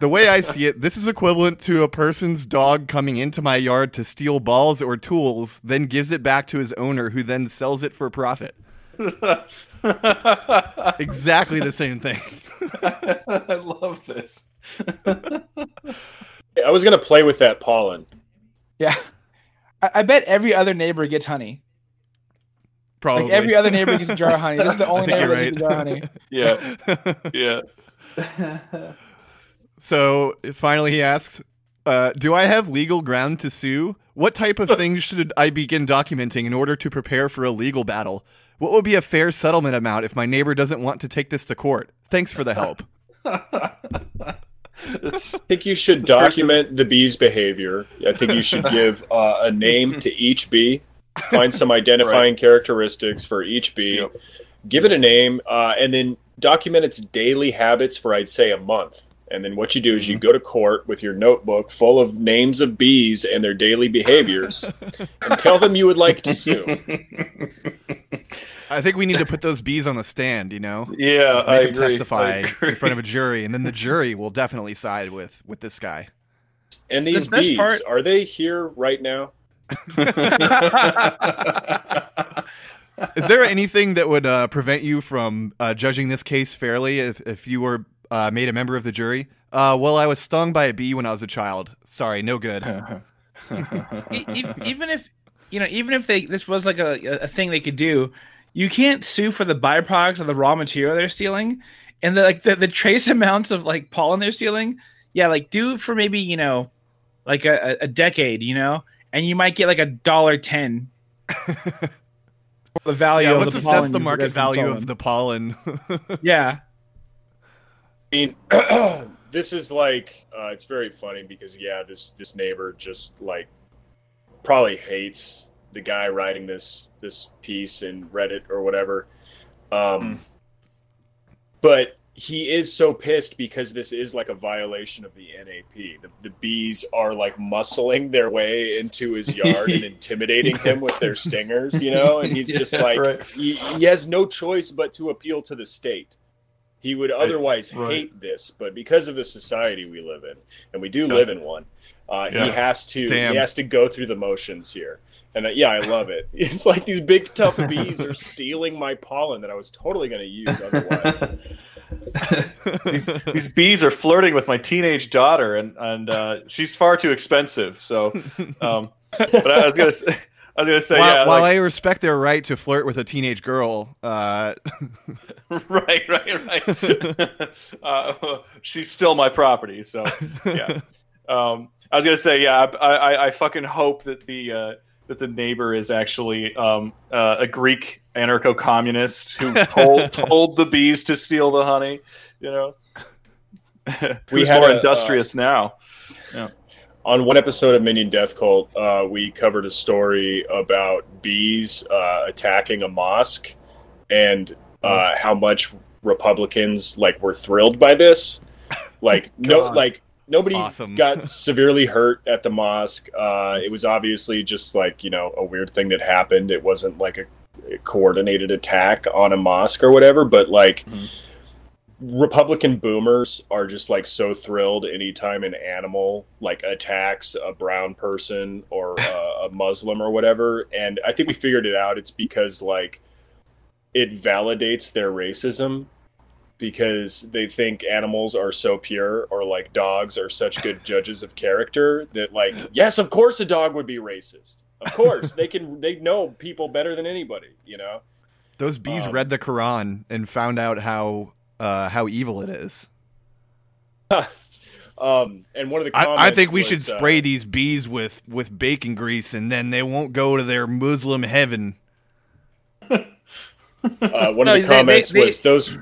[SPEAKER 1] The way I see it, this is equivalent to a person's dog coming into my yard to steal balls or tools, then gives it back to his owner, who then sells it for profit. Exactly the same thing.
[SPEAKER 4] I love this.
[SPEAKER 2] I was gonna play with that pollen.
[SPEAKER 3] Yeah. I, I bet every other neighbor gets honey.
[SPEAKER 1] Probably.
[SPEAKER 3] Like every other neighbor gets a jar of honey. This is the only
[SPEAKER 1] think
[SPEAKER 3] neighbor
[SPEAKER 1] you're
[SPEAKER 3] that gets a jar of honey.
[SPEAKER 4] Yeah, yeah.
[SPEAKER 1] so finally, he asks, Uh, do I have legal ground to sue? What type of things should I begin documenting in order to prepare for a legal battle? What would be a fair settlement amount if my neighbor doesn't want to take this to court? Thanks for the help.
[SPEAKER 2] I think you should document the bee's behavior. I think you should give uh, a name to each bee, find some identifying characteristics for each bee,
[SPEAKER 4] Yep.
[SPEAKER 2] give it a name, uh, and then document its daily habits for, I'd say, a month. And then what you do is you go to court with your notebook full of names of bees and their daily behaviors and tell them you would like to sue.
[SPEAKER 1] I think we need to put those bees on the stand. You know,
[SPEAKER 4] yeah,
[SPEAKER 1] Make
[SPEAKER 4] I
[SPEAKER 1] them
[SPEAKER 4] agree.
[SPEAKER 1] testify
[SPEAKER 4] I agree.
[SPEAKER 1] in front of a jury, and then the jury will definitely side with with this guy.
[SPEAKER 2] And these
[SPEAKER 3] The
[SPEAKER 2] bees,
[SPEAKER 3] part-
[SPEAKER 2] are they here right now?
[SPEAKER 1] Is there anything that would uh, prevent you from uh, judging this case fairly if, if you were uh, made a member of the jury? Uh, well, I was stung by a bee when I was a child. Sorry, no good.
[SPEAKER 3] Even if you know, even if they this was like a, a thing they could do, you can't sue for the byproduct of the raw material they're stealing, and the like the, the trace amounts of like pollen they're stealing. Yeah, like do for maybe you know, like a, a decade, you know, and you might get like a dollar ten. the value
[SPEAKER 1] yeah,
[SPEAKER 3] of
[SPEAKER 1] let's
[SPEAKER 3] the
[SPEAKER 1] assess the market value
[SPEAKER 3] stolen.
[SPEAKER 1] of the pollen.
[SPEAKER 3] yeah.
[SPEAKER 2] I mean, this is like uh, it's very funny because yeah, this this neighbor just like probably hates the guy writing this this piece in Reddit or whatever. Um, But he is so pissed because this is like a violation of the NAP. The, the bees are like muscling their way into his yard and intimidating him with their stingers, you know, and he's just like
[SPEAKER 4] right.
[SPEAKER 2] he, he has no choice but to appeal to the state. He would otherwise
[SPEAKER 4] right.
[SPEAKER 2] hate this, but because of the society we live in, and we do live in one, uh,
[SPEAKER 4] Yeah.
[SPEAKER 2] he has to
[SPEAKER 1] Damn.
[SPEAKER 2] he has to go through the motions here. And uh, yeah, I love it. It's like these big tough bees are stealing my pollen that I was totally going to use otherwise.
[SPEAKER 4] these these bees are flirting with my teenage daughter, and and uh, she's far too expensive. So, um, but I was gonna say, I was gonna say,
[SPEAKER 1] while,
[SPEAKER 4] yeah,
[SPEAKER 1] while
[SPEAKER 4] like-
[SPEAKER 1] I respect their right to flirt with a teenage girl, uh,
[SPEAKER 4] right, right, right. uh, she's still my property, so yeah. Um, I was gonna say, yeah, I, I, I fucking hope that the uh, that the neighbor is actually um, uh, a Greek anarcho-communist who told told the bees to steal the honey. You know,
[SPEAKER 2] We
[SPEAKER 4] who's more
[SPEAKER 2] a, uh,
[SPEAKER 4] industrious now?
[SPEAKER 2] On one episode of Minion Death Cult, uh, we covered a story about bees uh, attacking a mosque and uh, how much Republicans like were thrilled by this. Like no, like nobody
[SPEAKER 1] Awesome.
[SPEAKER 2] got severely hurt at the mosque. Uh, it was obviously just like you know a weird thing that happened. It wasn't like a, coordinated attack on a mosque or whatever. But like
[SPEAKER 4] Mhm.
[SPEAKER 2] Republican boomers are just like so thrilled anytime an animal like attacks a brown person or uh, a Muslim or whatever. And I think we figured it out. It's because like it validates their racism because they think animals are so pure or like dogs are such good judges of character that like yes of course a dog would be racist of course they can they know people better than anybody you know
[SPEAKER 1] those bees
[SPEAKER 2] Um,
[SPEAKER 1] read the Quran and found out how uh, how evil it is.
[SPEAKER 2] um and one of the comments
[SPEAKER 1] I, I think we
[SPEAKER 2] was,
[SPEAKER 1] should
[SPEAKER 2] uh,
[SPEAKER 1] spray these bees with with bacon grease, and then they won't go to their Muslim heaven.
[SPEAKER 2] uh, one
[SPEAKER 3] No,
[SPEAKER 2] of
[SPEAKER 3] they-
[SPEAKER 2] the comments
[SPEAKER 3] they-
[SPEAKER 2] was those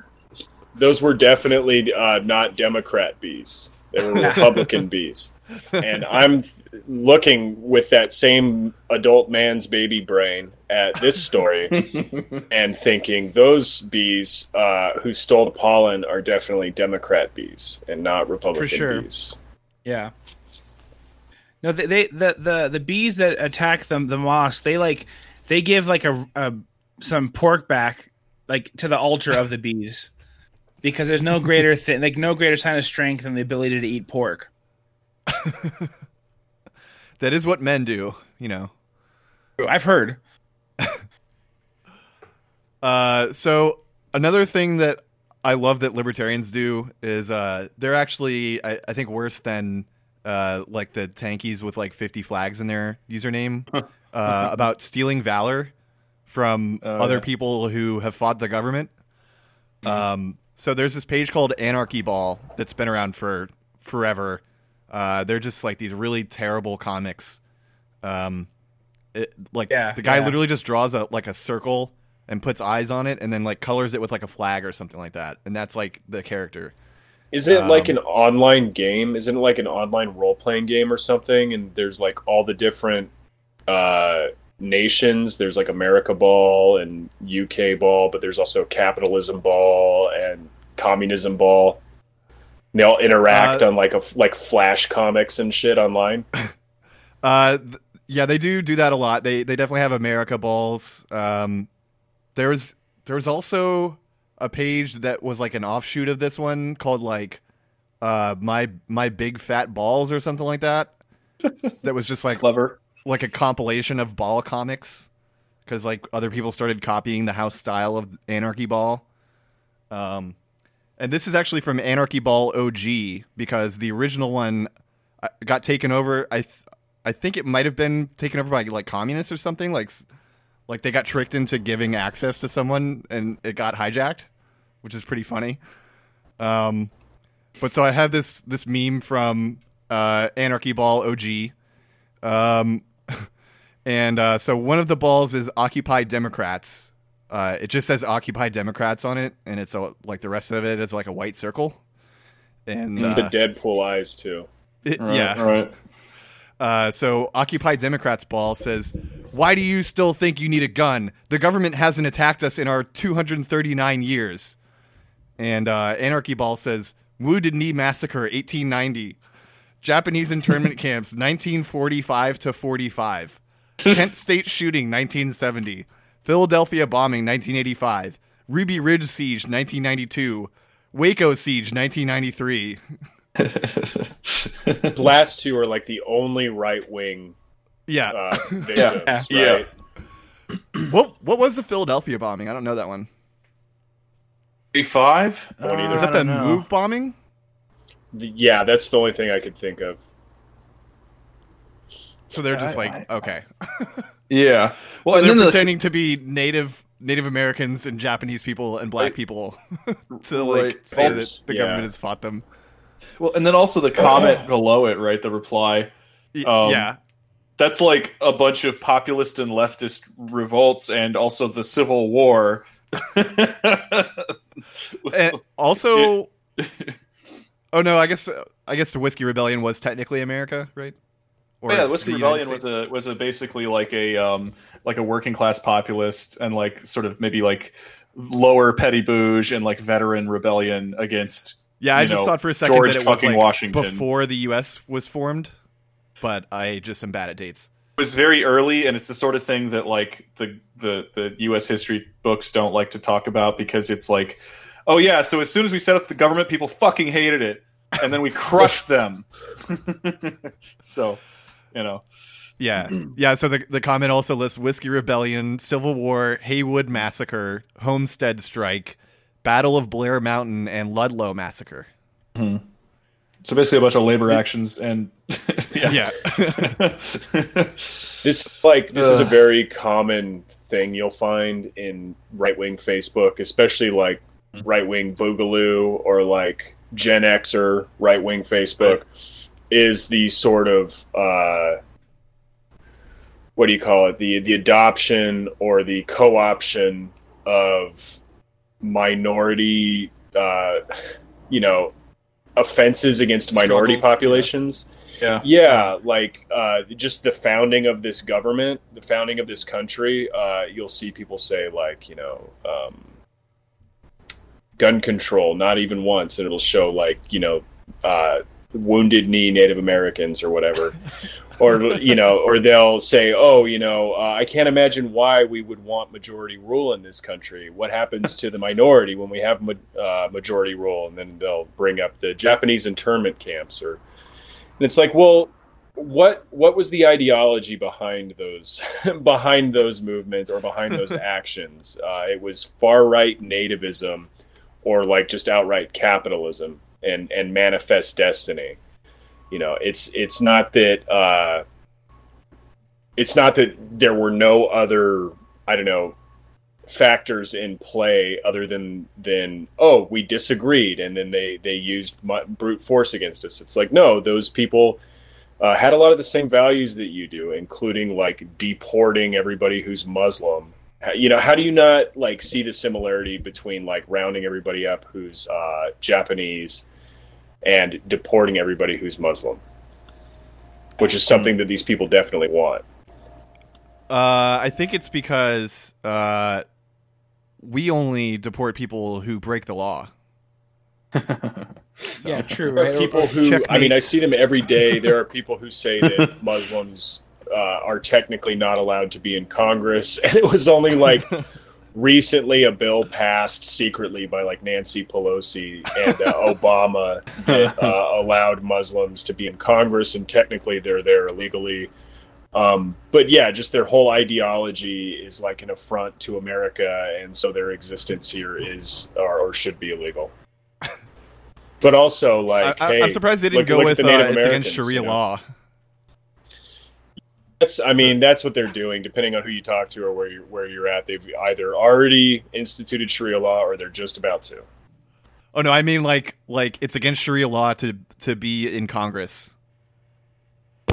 [SPEAKER 2] those were definitely uh, not Democrat bees. They were Republican bees. And I'm th- looking with that same adult man's baby brain at this story and thinking those bees uh, who stole the pollen are definitely Democrat bees and not Republican
[SPEAKER 3] sure.
[SPEAKER 2] bees.
[SPEAKER 3] Yeah. No, they, they the the the bees that attack them the mosque, they like they give like a, a some pork back like to the altar of the bees because there's no greater thing like no greater sign of strength than the ability to eat pork.
[SPEAKER 1] That is what men do, you know.
[SPEAKER 3] I've heard.
[SPEAKER 1] Uh, so another thing that I love that libertarians do is uh, they're actually I, I think worse than uh, like the tankies with like 50 flags in their username uh, about stealing valor from
[SPEAKER 4] Oh,
[SPEAKER 1] other
[SPEAKER 4] yeah.
[SPEAKER 1] people who have fought the government.
[SPEAKER 4] Mm-hmm.
[SPEAKER 1] Um, so there's this page called Anarchy Ball that's been around for forever. Uh, they're just like these really terrible comics. Um, it, like
[SPEAKER 3] Yeah,
[SPEAKER 1] the guy
[SPEAKER 3] yeah.
[SPEAKER 1] literally just draws a like a circle and puts eyes on it, and then like colors it with like a flag or something like that, and that's like the character.
[SPEAKER 2] Isn't it like
[SPEAKER 1] Um,
[SPEAKER 2] an online game? Isn't it like an online role playing game or something? And there's like all the different uh, nations. There's like America Ball and UK Ball, but there's also Capitalism Ball and Communism Ball. And they all interact
[SPEAKER 1] Uh,
[SPEAKER 2] on like a like Flash comics and shit online.
[SPEAKER 1] Uh, th- yeah, they do do that a lot. They they definitely have America balls. Um, there was there was also a page that was like an offshoot of this one called like uh my my big fat balls or something like that. that was just like
[SPEAKER 4] Clever.
[SPEAKER 1] like a compilation of ball comics because like other people started copying the house style of Anarchy Ball. Um, and this is actually from Anarchy Ball OG because the original one uh, got taken over. I th- I think it might have been taken over by like communists or something. Like like they got tricked into giving access to someone and it got hijacked, which is pretty funny. Um, but so I have this this meme from uh, Anarchy Ball OG. Um, and uh, so one of the balls is Occupy Democrats. Uh, it just says Occupy Democrats on it, and it's a, like the rest of it is like a white circle. And
[SPEAKER 2] the
[SPEAKER 1] uh,
[SPEAKER 2] Deadpool eyes too.
[SPEAKER 1] it-
[SPEAKER 4] Right,
[SPEAKER 1] yeah,
[SPEAKER 4] Right.
[SPEAKER 1] Uh, so Occupy Democrats ball says, "Why do you still think you need a gun? The government hasn't attacked us in our 239 years." And uh, Anarchy ball says, "Wounded Knee Massacre 1890, Japanese internment camps 1945 to 45, Kent State shooting 1970, Philadelphia bombing 1985, Ruby Ridge siege 1992, Waco siege 1993."
[SPEAKER 2] The last two are like the only right wing
[SPEAKER 1] Yeah.
[SPEAKER 2] uh, victims,
[SPEAKER 4] Yeah.
[SPEAKER 2] right?
[SPEAKER 1] What what was the Philadelphia bombing? I don't know that one.
[SPEAKER 4] Five?
[SPEAKER 2] Don't.
[SPEAKER 1] Is that the MOVE bombing?
[SPEAKER 2] The- yeah, that's the only thing I could think of.
[SPEAKER 1] So they're just
[SPEAKER 4] I-
[SPEAKER 1] like, okay.
[SPEAKER 4] Yeah. Well,
[SPEAKER 1] so
[SPEAKER 4] and
[SPEAKER 1] they're
[SPEAKER 4] then the,
[SPEAKER 1] pretending to be native Native Americans and Japanese people and black
[SPEAKER 4] Right.
[SPEAKER 1] people to like
[SPEAKER 4] Right.
[SPEAKER 1] say that the
[SPEAKER 2] yeah.
[SPEAKER 1] government has fought them.
[SPEAKER 4] Well, and then also the comment below it, right? The reply. Um,
[SPEAKER 1] yeah.
[SPEAKER 4] That's like a bunch of populist and leftist revolts, and also the Civil War.
[SPEAKER 1] And also Oh no, I guess I guess the Whiskey Rebellion was technically America, right? Or
[SPEAKER 4] yeah, the Whiskey
[SPEAKER 1] the
[SPEAKER 4] Rebellion was a was a basically like a um like a working class populist and like sort of maybe like lower petty bouge and like veteran rebellion against
[SPEAKER 1] Yeah, I just
[SPEAKER 4] know,
[SPEAKER 1] thought for a second
[SPEAKER 4] George
[SPEAKER 1] that it was like
[SPEAKER 4] Washington.
[SPEAKER 1] before the US was formed, but I just am bad at dates.
[SPEAKER 4] it was very early and it's the sort of thing that like the the the US history books don't like to talk about because it's like oh yeah so as soon as we set up the government people fucking hated it and then we crushed them so you know
[SPEAKER 1] Yeah, yeah. So the the comment also lists Whiskey Rebellion, Civil War, Haywood Massacre, Homestead Strike, Battle of Blair Mountain, and Ludlow Massacre.
[SPEAKER 4] so basically a bunch of labor actions and yeah,
[SPEAKER 1] Yeah,
[SPEAKER 2] This like this is a very common thing you'll find in right wing Facebook, especially like right wing Boogaloo or like Gen X or right. wing Facebook, is the sort of uh, what do you call it? The the adoption or the co option of minority uh, you know offenses against minority
[SPEAKER 1] Struggles, yeah.
[SPEAKER 2] populations.
[SPEAKER 4] yeah
[SPEAKER 2] Yeah, like uh, just the founding of this government, the founding of this country. Uh, you'll see people say like, you know, um, gun control, not even once, and it'll show like, you know, uh, wounded knee Native Americans or whatever, or you know, or they'll say, oh, you know, uh, I can't imagine why we would want majority rule in this country. What happens to the minority when we have ma- uh, majority rule? And then they'll bring up the Japanese internment camps or and it's like, well, what what was the ideology behind those behind those movements or behind those actions? Uh, it was far right nativism, or like just outright capitalism and and manifest destiny. You know, it's it's not that uh, it's not that there were no other I don't know factors in play other than than oh we disagreed and then they they used brute force against us. It's like no those people uh, had a lot of the same values that you do including like deporting everybody who's muslim. You know how do you not like see the similarity between like rounding everybody up who's uh, japanese and deporting everybody who's muslim which is something that these people definitely want
[SPEAKER 1] Uh, I think it's because uh, we only deport people who break the law.
[SPEAKER 3] Yeah, true. Right?
[SPEAKER 2] people who
[SPEAKER 1] Checkmate.
[SPEAKER 2] I mean, I see them every day. There are people who say that Muslims uh, are technically not allowed to be in Congress, and it was only like recently a bill passed secretly by like Nancy Pelosi and uh, Obama that uh, allowed Muslims to be in Congress, and technically they're there illegally. Um, but yeah, just their whole ideology is like an affront to America, and so their existence here is or, or should be illegal. But also, like,
[SPEAKER 1] I, I,
[SPEAKER 2] hey,
[SPEAKER 1] am surprised they didn't
[SPEAKER 2] look-
[SPEAKER 1] go
[SPEAKER 2] look
[SPEAKER 1] with uh, it's against Sharia
[SPEAKER 2] you know?
[SPEAKER 1] law.
[SPEAKER 2] That's, I mean, that's what they're doing. Depending on who you talk to or where you're where you're at, they've either already instituted Sharia law or they're just about to.
[SPEAKER 1] Oh no, I mean like like it's against Sharia law to to be in Congress.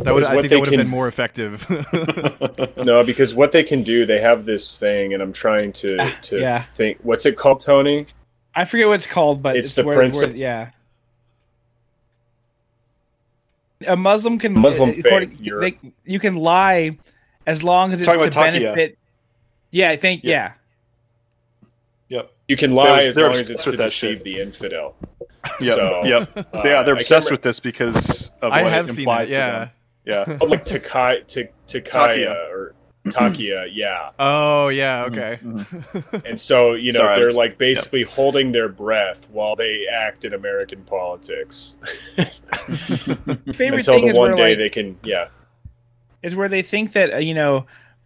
[SPEAKER 1] That would I think that would have been more effective.
[SPEAKER 2] No, because what they can do, they have this thing, and I'm trying to ah, to
[SPEAKER 3] Yeah.
[SPEAKER 2] think. What's it called, Tony?
[SPEAKER 3] I forget what it's called, but
[SPEAKER 2] It's
[SPEAKER 3] it's,
[SPEAKER 2] the
[SPEAKER 3] where,
[SPEAKER 2] principle-
[SPEAKER 3] where- yeah. A Muslim can
[SPEAKER 2] Muslim
[SPEAKER 3] uh,
[SPEAKER 2] faith, you're-
[SPEAKER 3] they- you can lie as long as it's
[SPEAKER 4] Talking
[SPEAKER 3] to
[SPEAKER 4] about Takia.
[SPEAKER 3] benefit. Yeah, I think
[SPEAKER 4] Yeah.
[SPEAKER 3] yeah.
[SPEAKER 4] yep.
[SPEAKER 2] You can lie
[SPEAKER 4] They're-
[SPEAKER 2] as
[SPEAKER 4] they're
[SPEAKER 2] long as
[SPEAKER 4] obsessed
[SPEAKER 2] it's to
[SPEAKER 4] with that
[SPEAKER 2] deceive
[SPEAKER 4] shit.
[SPEAKER 2] the infidel.
[SPEAKER 4] Yep.
[SPEAKER 2] So,
[SPEAKER 4] yep.
[SPEAKER 2] uh,
[SPEAKER 4] yeah, they're obsessed with this because of
[SPEAKER 1] I
[SPEAKER 4] what
[SPEAKER 1] have
[SPEAKER 4] it
[SPEAKER 1] seen
[SPEAKER 4] implies
[SPEAKER 1] it.
[SPEAKER 4] to
[SPEAKER 1] Yeah.
[SPEAKER 4] them. Yeah.
[SPEAKER 2] Oh, like Takai, Takaya
[SPEAKER 4] Takia.
[SPEAKER 2] or Takia, yeah.
[SPEAKER 1] Oh yeah. Okay.
[SPEAKER 4] Mhm.
[SPEAKER 2] And so, you know,
[SPEAKER 4] Sorry,
[SPEAKER 2] they're
[SPEAKER 4] was-
[SPEAKER 2] like basically holding their breath while they act in American politics
[SPEAKER 3] Favorite
[SPEAKER 2] until
[SPEAKER 3] thing
[SPEAKER 2] the
[SPEAKER 3] is
[SPEAKER 2] one
[SPEAKER 3] where
[SPEAKER 2] day
[SPEAKER 3] like,
[SPEAKER 2] they can, yeah.
[SPEAKER 3] is where they think that uh, you know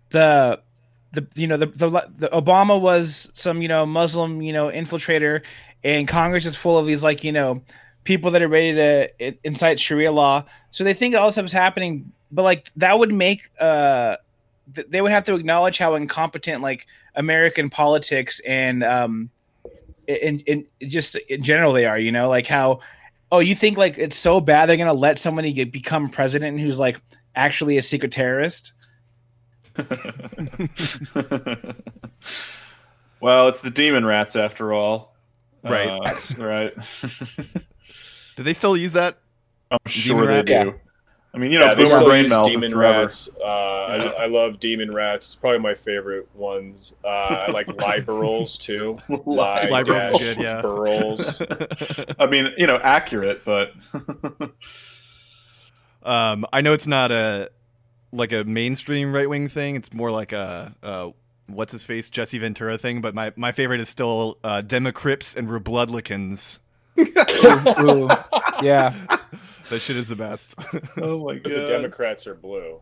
[SPEAKER 3] the the you know the, the the Obama was some you know Muslim you know infiltrator, and Congress is full of these like you know people that are ready to incite Sharia law. So they think all this stuff is happening, but like that would make uh th- they would have to acknowledge how incompetent like American politics and um in in just in general they are. You know, like how oh you think like it's so bad they're gonna let somebody get, become president who's like actually a secret terrorist.
[SPEAKER 4] well, it's the demon rats after all.
[SPEAKER 1] Right.
[SPEAKER 4] Uh, right.
[SPEAKER 1] Did they still use that?
[SPEAKER 4] I'm sure they
[SPEAKER 1] rats?
[SPEAKER 4] do.
[SPEAKER 3] Yeah.
[SPEAKER 4] I mean, you know,
[SPEAKER 2] yeah,
[SPEAKER 4] boomer
[SPEAKER 2] still
[SPEAKER 4] brain
[SPEAKER 2] use
[SPEAKER 4] melt
[SPEAKER 2] demon rats. Uh, I, I love demon rats. It's probably my favorite ones. Uh, I like liberals too. Lie,
[SPEAKER 1] Liberals
[SPEAKER 2] dash,
[SPEAKER 1] yeah.
[SPEAKER 2] burls.
[SPEAKER 4] I mean, you know, accurate, but
[SPEAKER 1] um, I know it's not a like a mainstream right wing thing. It's more like a, uh what's his face Jesse Ventura thing. But my, my favorite is still uh, Democrips and
[SPEAKER 3] Rebloodlicans. Yeah.
[SPEAKER 1] That shit is the best.
[SPEAKER 4] oh my
[SPEAKER 2] god. the Democrats are blue.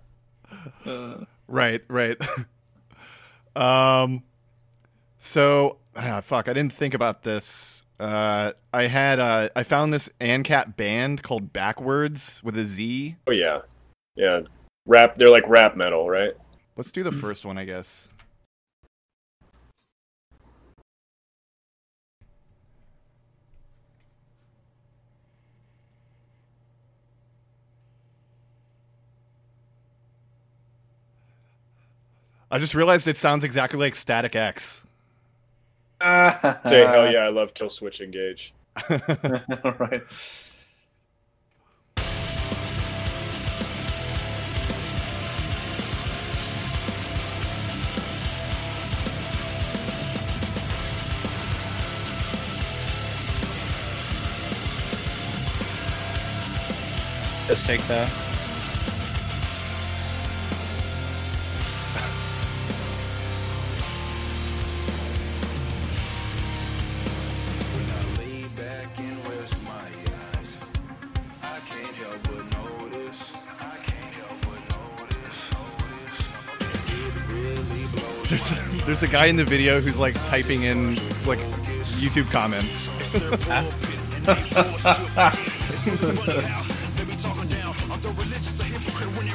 [SPEAKER 4] Uh,
[SPEAKER 1] right, right. um, so ah, fuck, I didn't think about this. Uh, I had uh, I found this ANCAP band called Backwards with a Z.
[SPEAKER 2] Oh yeah, yeah. Rap. They're like rap metal, right?
[SPEAKER 1] Let's do the first one, I guess. I just realized it sounds exactly like Static X.
[SPEAKER 2] Say hell yeah, I love Killswitch Engage.
[SPEAKER 4] right.
[SPEAKER 3] Just take that.
[SPEAKER 1] There's,
[SPEAKER 5] my
[SPEAKER 1] a guy in the video who's like typing in like YouTube comments.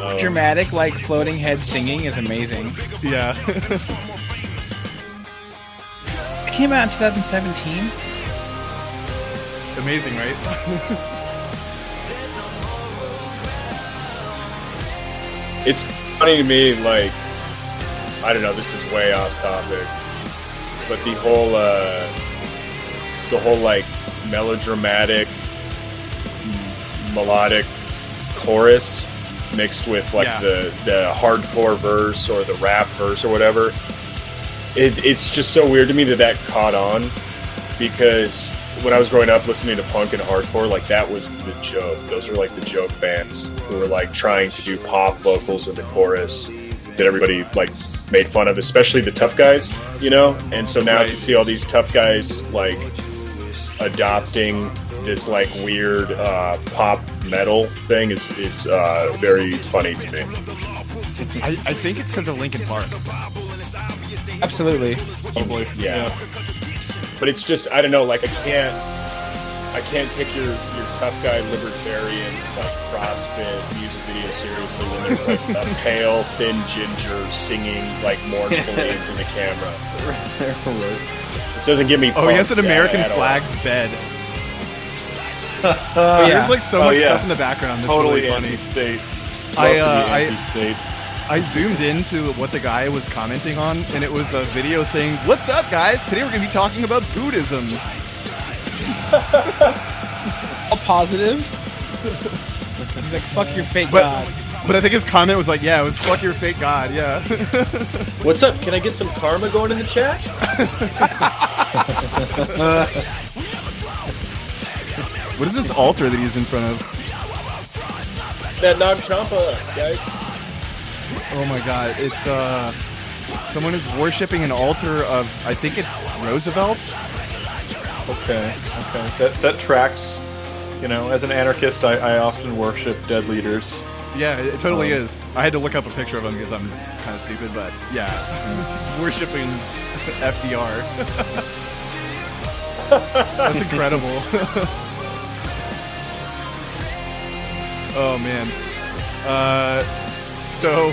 [SPEAKER 2] Oh,
[SPEAKER 3] Dramatic, like floating head singing is amazing.
[SPEAKER 1] yeah.
[SPEAKER 3] it came out in 2017.
[SPEAKER 1] Amazing, right?
[SPEAKER 2] It's funny to me, like I don't know. This is way off topic, but the whole, uh, the whole like melodramatic, m- melodic chorus mixed with like
[SPEAKER 1] Yeah.
[SPEAKER 2] the the hardcore verse or the rap verse or whatever. It, it's just so weird to me that that caught on because when I was growing up listening to punk and hardcore, like that was the joke. Those were like the joke bands who were like trying to do pop vocals in the chorus that everybody like made fun of, especially the tough guys, you know? And so now to see all these tough guys like adopting this like weird uh, pop metal thing is, is uh, very funny to me.
[SPEAKER 1] I, I think it's because of Linkin Park.
[SPEAKER 3] Absolutely.
[SPEAKER 4] Probably.
[SPEAKER 2] Yeah. But it's just I don't know, like I can't I can't take your your tough guy libertarian like CrossFit music video seriously when there's like a pale, thin ginger singing like mournfully into the camera. This doesn't give me
[SPEAKER 1] Oh, he has an American
[SPEAKER 2] at all.
[SPEAKER 1] flag bed.
[SPEAKER 3] Oh, yeah.
[SPEAKER 1] There's like so
[SPEAKER 4] Oh,
[SPEAKER 1] much
[SPEAKER 4] yeah.
[SPEAKER 1] stuff in the background. That's
[SPEAKER 4] Totally
[SPEAKER 1] really funny.
[SPEAKER 4] anti-state. Love
[SPEAKER 1] I,
[SPEAKER 4] to
[SPEAKER 1] uh,
[SPEAKER 4] be anti-state.
[SPEAKER 1] I zoomed into what the guy was commenting on, and it was a video saying, "What's up, guys? Today we're going to be talking about Buddhism."
[SPEAKER 3] a positive. He's like, "Fuck your fake
[SPEAKER 1] But
[SPEAKER 3] god."
[SPEAKER 1] but I think his comment was like, "Yeah, it was fuck your fake god." Yeah.
[SPEAKER 2] What's up? Can I get some karma going in the chat?
[SPEAKER 1] what is this altar that he's in front of?
[SPEAKER 2] That Nag Champa, guys.
[SPEAKER 1] Oh my god, it's uh, someone is worshiping an altar of I think it's Roosevelt.
[SPEAKER 4] Okay, okay. That that tracks. You know, as an anarchist, I, I often worship dead leaders.
[SPEAKER 1] Yeah, it, totally
[SPEAKER 4] Um,
[SPEAKER 1] is. I had to look up a picture of him because I'm kind of stupid, but yeah, worshiping FDR. That's incredible. oh man. Uh, so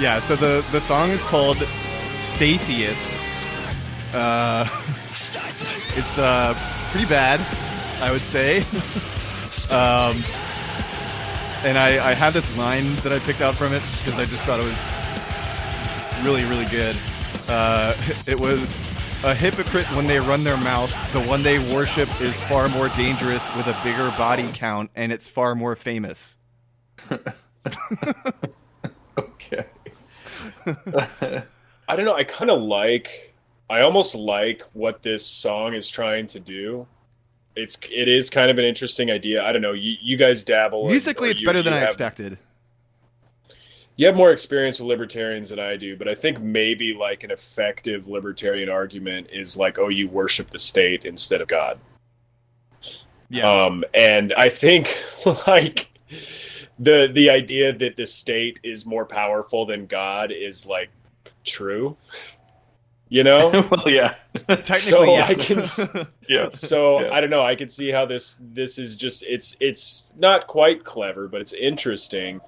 [SPEAKER 1] yeah, so the the song is called "Statheist." Uh, it's uh pretty bad, I would say. um, and I, I have this line that I picked out from it because I just thought it was really, really good. Uh, it was a hypocrite when they run their mouth. The one they worship is far more dangerous with a bigger body count, and it's far more famous.
[SPEAKER 4] Okay.
[SPEAKER 2] I don't know. I kind of like. I almost like what this song is trying to do. It's it is kind of an interesting idea. I don't know. You, you guys dabble.
[SPEAKER 1] Musically,
[SPEAKER 2] or
[SPEAKER 1] it's
[SPEAKER 2] you-
[SPEAKER 1] better than I
[SPEAKER 2] have-
[SPEAKER 1] expected.
[SPEAKER 2] You have more experience with libertarians than I do, but I think maybe like an effective libertarian argument is like, oh, you worship the state instead of God.
[SPEAKER 1] Yeah.
[SPEAKER 2] Um, and I think like the the idea that the state is more powerful than God is like true. You know?
[SPEAKER 4] well, yeah,
[SPEAKER 1] Technically,
[SPEAKER 2] so
[SPEAKER 1] yeah.
[SPEAKER 2] I can
[SPEAKER 4] yeah.
[SPEAKER 2] so
[SPEAKER 4] Yeah.
[SPEAKER 2] I don't know. I can see how this this is just it's it's not quite clever, but it's interesting.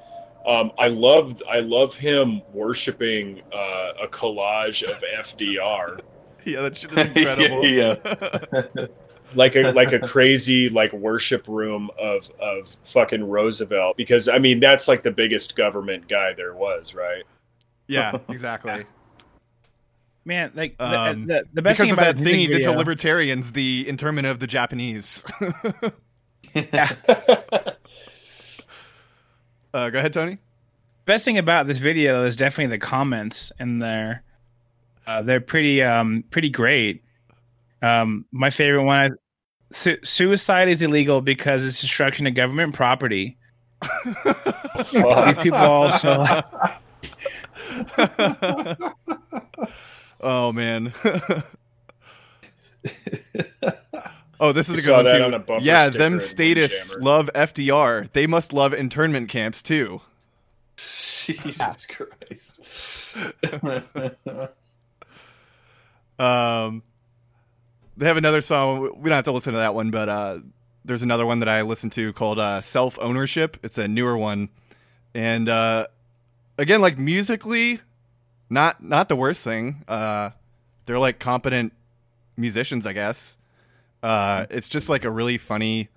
[SPEAKER 2] Um, I love I love him worshiping uh, a collage of FDR,
[SPEAKER 1] yeah, that shit is incredible.
[SPEAKER 4] Yeah.
[SPEAKER 2] like a like a crazy like worship room of of fucking Roosevelt, because I mean that's like the biggest government guy there was, right?
[SPEAKER 1] yeah, exactly.
[SPEAKER 3] Man, like the,
[SPEAKER 1] Um,
[SPEAKER 3] the, the best
[SPEAKER 1] because
[SPEAKER 3] thing
[SPEAKER 1] of
[SPEAKER 3] about
[SPEAKER 1] that
[SPEAKER 3] this
[SPEAKER 1] thing he
[SPEAKER 3] music
[SPEAKER 1] did to libertarians, the internment of the Japanese. uh, go ahead, Tony.
[SPEAKER 3] best thing about this video is definitely the comments in there. Uh, they're pretty um pretty great. Um, my favorite one: Su- suicide is illegal because it's destruction of government property. These people also.
[SPEAKER 1] Oh man. oh, this is
[SPEAKER 2] You
[SPEAKER 1] a good
[SPEAKER 2] saw
[SPEAKER 1] one
[SPEAKER 2] that
[SPEAKER 1] too.
[SPEAKER 2] on a bumper
[SPEAKER 1] yeah, them
[SPEAKER 2] in
[SPEAKER 1] statists love FDR. They must love internment camps too.
[SPEAKER 4] Jesus Christ.
[SPEAKER 1] Um, they have another song. We don't have to listen to that one, but uh, there's another one that I listened to called uh, "Self Ownership." It's a newer one, and uh, again, like musically, not not the worst thing. Uh, they're like competent musicians, I guess. Uh, it's just like a really funny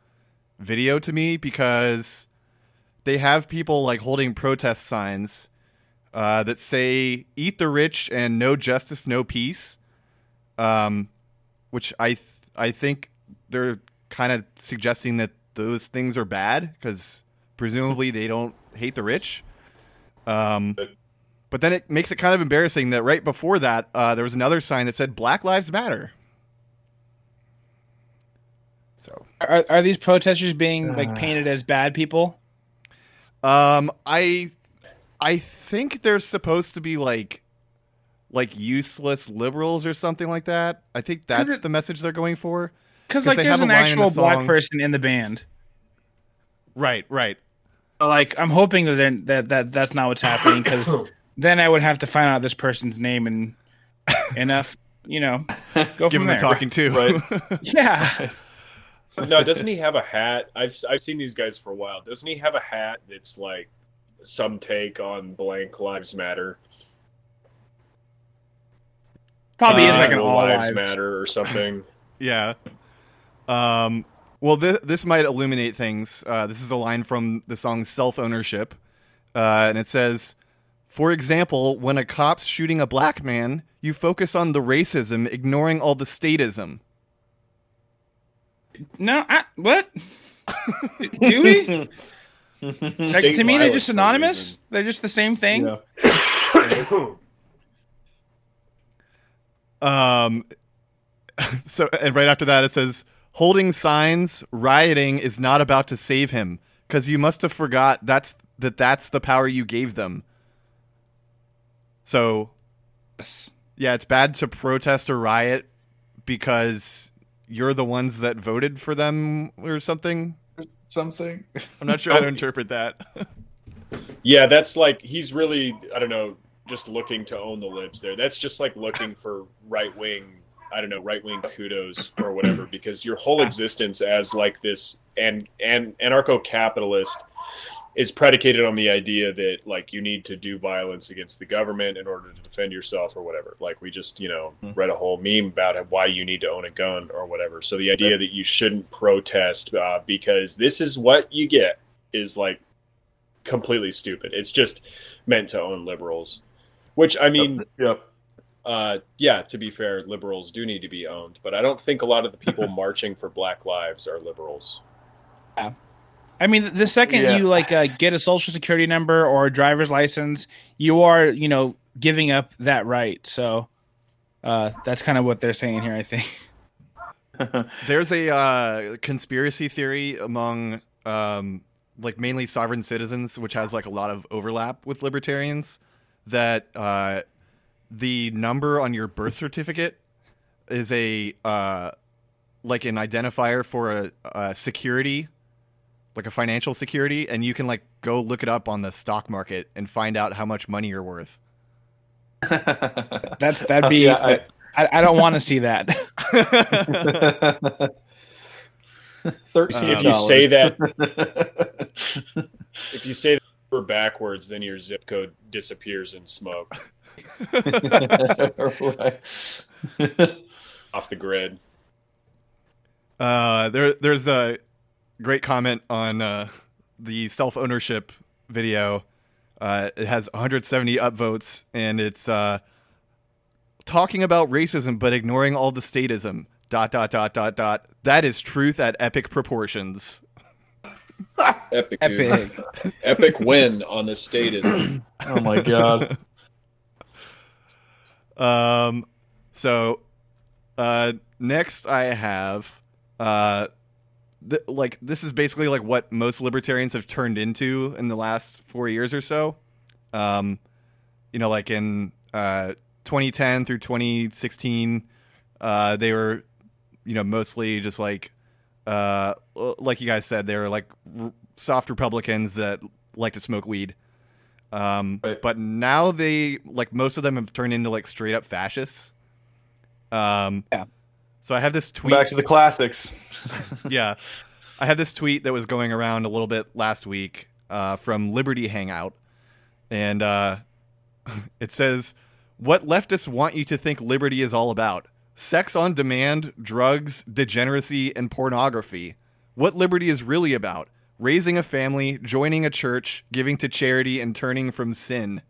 [SPEAKER 1] video to me because they have people like holding protest signs uh, that say "Eat the rich" and "No justice, no peace," um, which I th- I think they're kind of suggesting that those things are bad because presumably they don't hate the rich. Um, but then it makes it kind of embarrassing that right before that uh, there was another sign that said "Black Lives Matter." So
[SPEAKER 3] Are, are these protesters being like painted as bad people?
[SPEAKER 1] Um, I, I think they're supposed to be like, like useless liberals or something like that. I think that's
[SPEAKER 3] it-
[SPEAKER 1] the message they're going for.
[SPEAKER 3] Because like there's an
[SPEAKER 1] line the
[SPEAKER 3] actual black person in the band.
[SPEAKER 1] Right, right.
[SPEAKER 3] Like I'm hoping that that that that's not what's happening because then I would have to find out this person's name and enough, you know, go
[SPEAKER 1] Give
[SPEAKER 3] from
[SPEAKER 1] them a
[SPEAKER 3] there.
[SPEAKER 1] talking to.
[SPEAKER 4] Right.
[SPEAKER 3] Yeah,
[SPEAKER 2] no, doesn't he have a hat? I've I've seen these guys for a while. Doesn't he have a hat that's like some take on blank lives matter?
[SPEAKER 3] probably is
[SPEAKER 1] Uh,
[SPEAKER 3] like an all
[SPEAKER 2] lives
[SPEAKER 3] lives.
[SPEAKER 2] matter or something.
[SPEAKER 1] yeah. Um. Well, this this might illuminate things. Uh, this is a line from the song "Self Ownership," uh, and it says, "For example, when a cop's shooting a black man, you focus on the racism, ignoring all the statism."
[SPEAKER 3] No, I, what? Do we? Like, to me, they're just
[SPEAKER 2] for a
[SPEAKER 3] synonymous. They're just the same thing.
[SPEAKER 4] Yeah.
[SPEAKER 1] Um, so and right after that it says holding signs, rioting is not about to save him because you must have forgot that's that that's the power you gave them. So yeah, it's bad to protest or riot because you're the ones that voted for them or something.
[SPEAKER 4] Something.
[SPEAKER 1] I'm not sure how to interpret that.
[SPEAKER 2] Yeah, that's like he's really I don't know, just looking to own the libs there. That's just like looking for right wing I don't know, right wing kudos or whatever, because your whole existence as like this and and anarcho capitalist is predicated on the idea that like you need to do violence against the government in order to defend yourself or whatever. Like we just, you know, read a whole meme about why you need to own a gun or whatever. So the idea that you shouldn't protest uh, because this is what you get is like completely stupid. It's just meant to own liberals. Which I mean,
[SPEAKER 4] Yep.
[SPEAKER 2] uh, yeah, to be fair, liberals do need to be owned, but I don't think a lot of the people marching for Black Lives are liberals.
[SPEAKER 3] I mean, the second
[SPEAKER 4] Yeah.
[SPEAKER 3] you like uh, get a social security number or a driver's license, you are, you know, giving up that right. So uh, that's kind of what they're saying here. I think.
[SPEAKER 1] There's a uh, conspiracy theory among um, like mainly sovereign citizens, which has like a lot of overlap with libertarians, that uh, the number on your birth certificate is a uh, like an identifier for a, a security, like a financial security, and you can like go look it up on the stock market and find out how much money you're worth.
[SPEAKER 3] That's that'd be.
[SPEAKER 4] Yeah, I-
[SPEAKER 3] I, I don't want to see that.
[SPEAKER 4] Thirteen.
[SPEAKER 2] If you say that, if you say that number backwards, then your zip code disappears in smoke off the grid.
[SPEAKER 1] Uh, there, there's a great comment on uh, the self ownership video. Uh, it has 170 upvotes, and it's uh, talking about racism but ignoring all the statism. Dot dot dot dot dot. That is truth at epic proportions.
[SPEAKER 2] Epic.
[SPEAKER 3] Epic.
[SPEAKER 2] Epic win on the state is
[SPEAKER 4] Oh my god.
[SPEAKER 1] Um, so, uh, next I have, uh, th- like this is basically like what most libertarians have turned into in the last four years or so. Um, you know, like in uh 2010 through 2016, uh, they were, you know, mostly just like, uh, like you guys said, they were like r- soft Republicans that like to smoke weed. Um,
[SPEAKER 4] Right.
[SPEAKER 1] but now they like most of them have turned into like straight up fascists. Um,
[SPEAKER 3] Yeah.
[SPEAKER 1] So I have this tweet.
[SPEAKER 4] Back to the classics.
[SPEAKER 1] yeah, I had this tweet that was going around a little bit last week uh, from Liberty Hangout, and uh, it says, "What leftists want you to think liberty is all about: sex on demand, drugs, degeneracy, and pornography. What liberty is really about? Raising a family, joining a church, giving to charity, and turning from sin.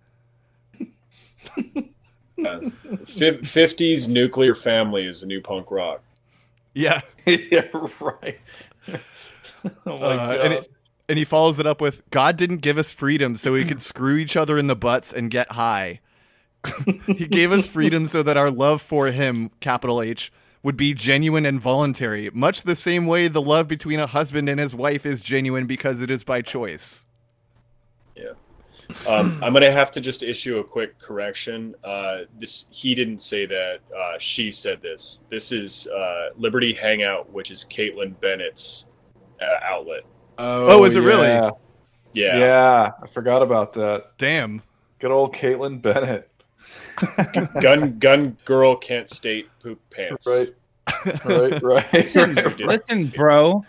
[SPEAKER 2] Fif- 50s nuclear family is the new punk rock.
[SPEAKER 1] Yeah.
[SPEAKER 4] yeah, right. oh my
[SPEAKER 1] Uh,
[SPEAKER 4] god.
[SPEAKER 1] and, it, and he follows it up with God didn't give us freedom so we could screw each other in the butts and get high. he gave us freedom so that our love for him, capital H, would be genuine and voluntary, much the same way the love between a husband and his wife is genuine because it is by choice.
[SPEAKER 2] Um, I'm gonna have to just issue a quick correction. Uh, this he didn't say that. Uh, she said this. This is uh, Liberty Hangout, which is Kaitlin Bennett's uh, outlet.
[SPEAKER 1] Oh, is it really?
[SPEAKER 4] yeah.
[SPEAKER 2] Yeah,
[SPEAKER 4] Yeah, I forgot about that.
[SPEAKER 1] Damn.
[SPEAKER 4] Good old Kaitlin Bennett.
[SPEAKER 2] gun gun girl Kent State poop pants.
[SPEAKER 4] Right. Right, right.
[SPEAKER 3] Listen,
[SPEAKER 4] right.
[SPEAKER 3] listen, bro.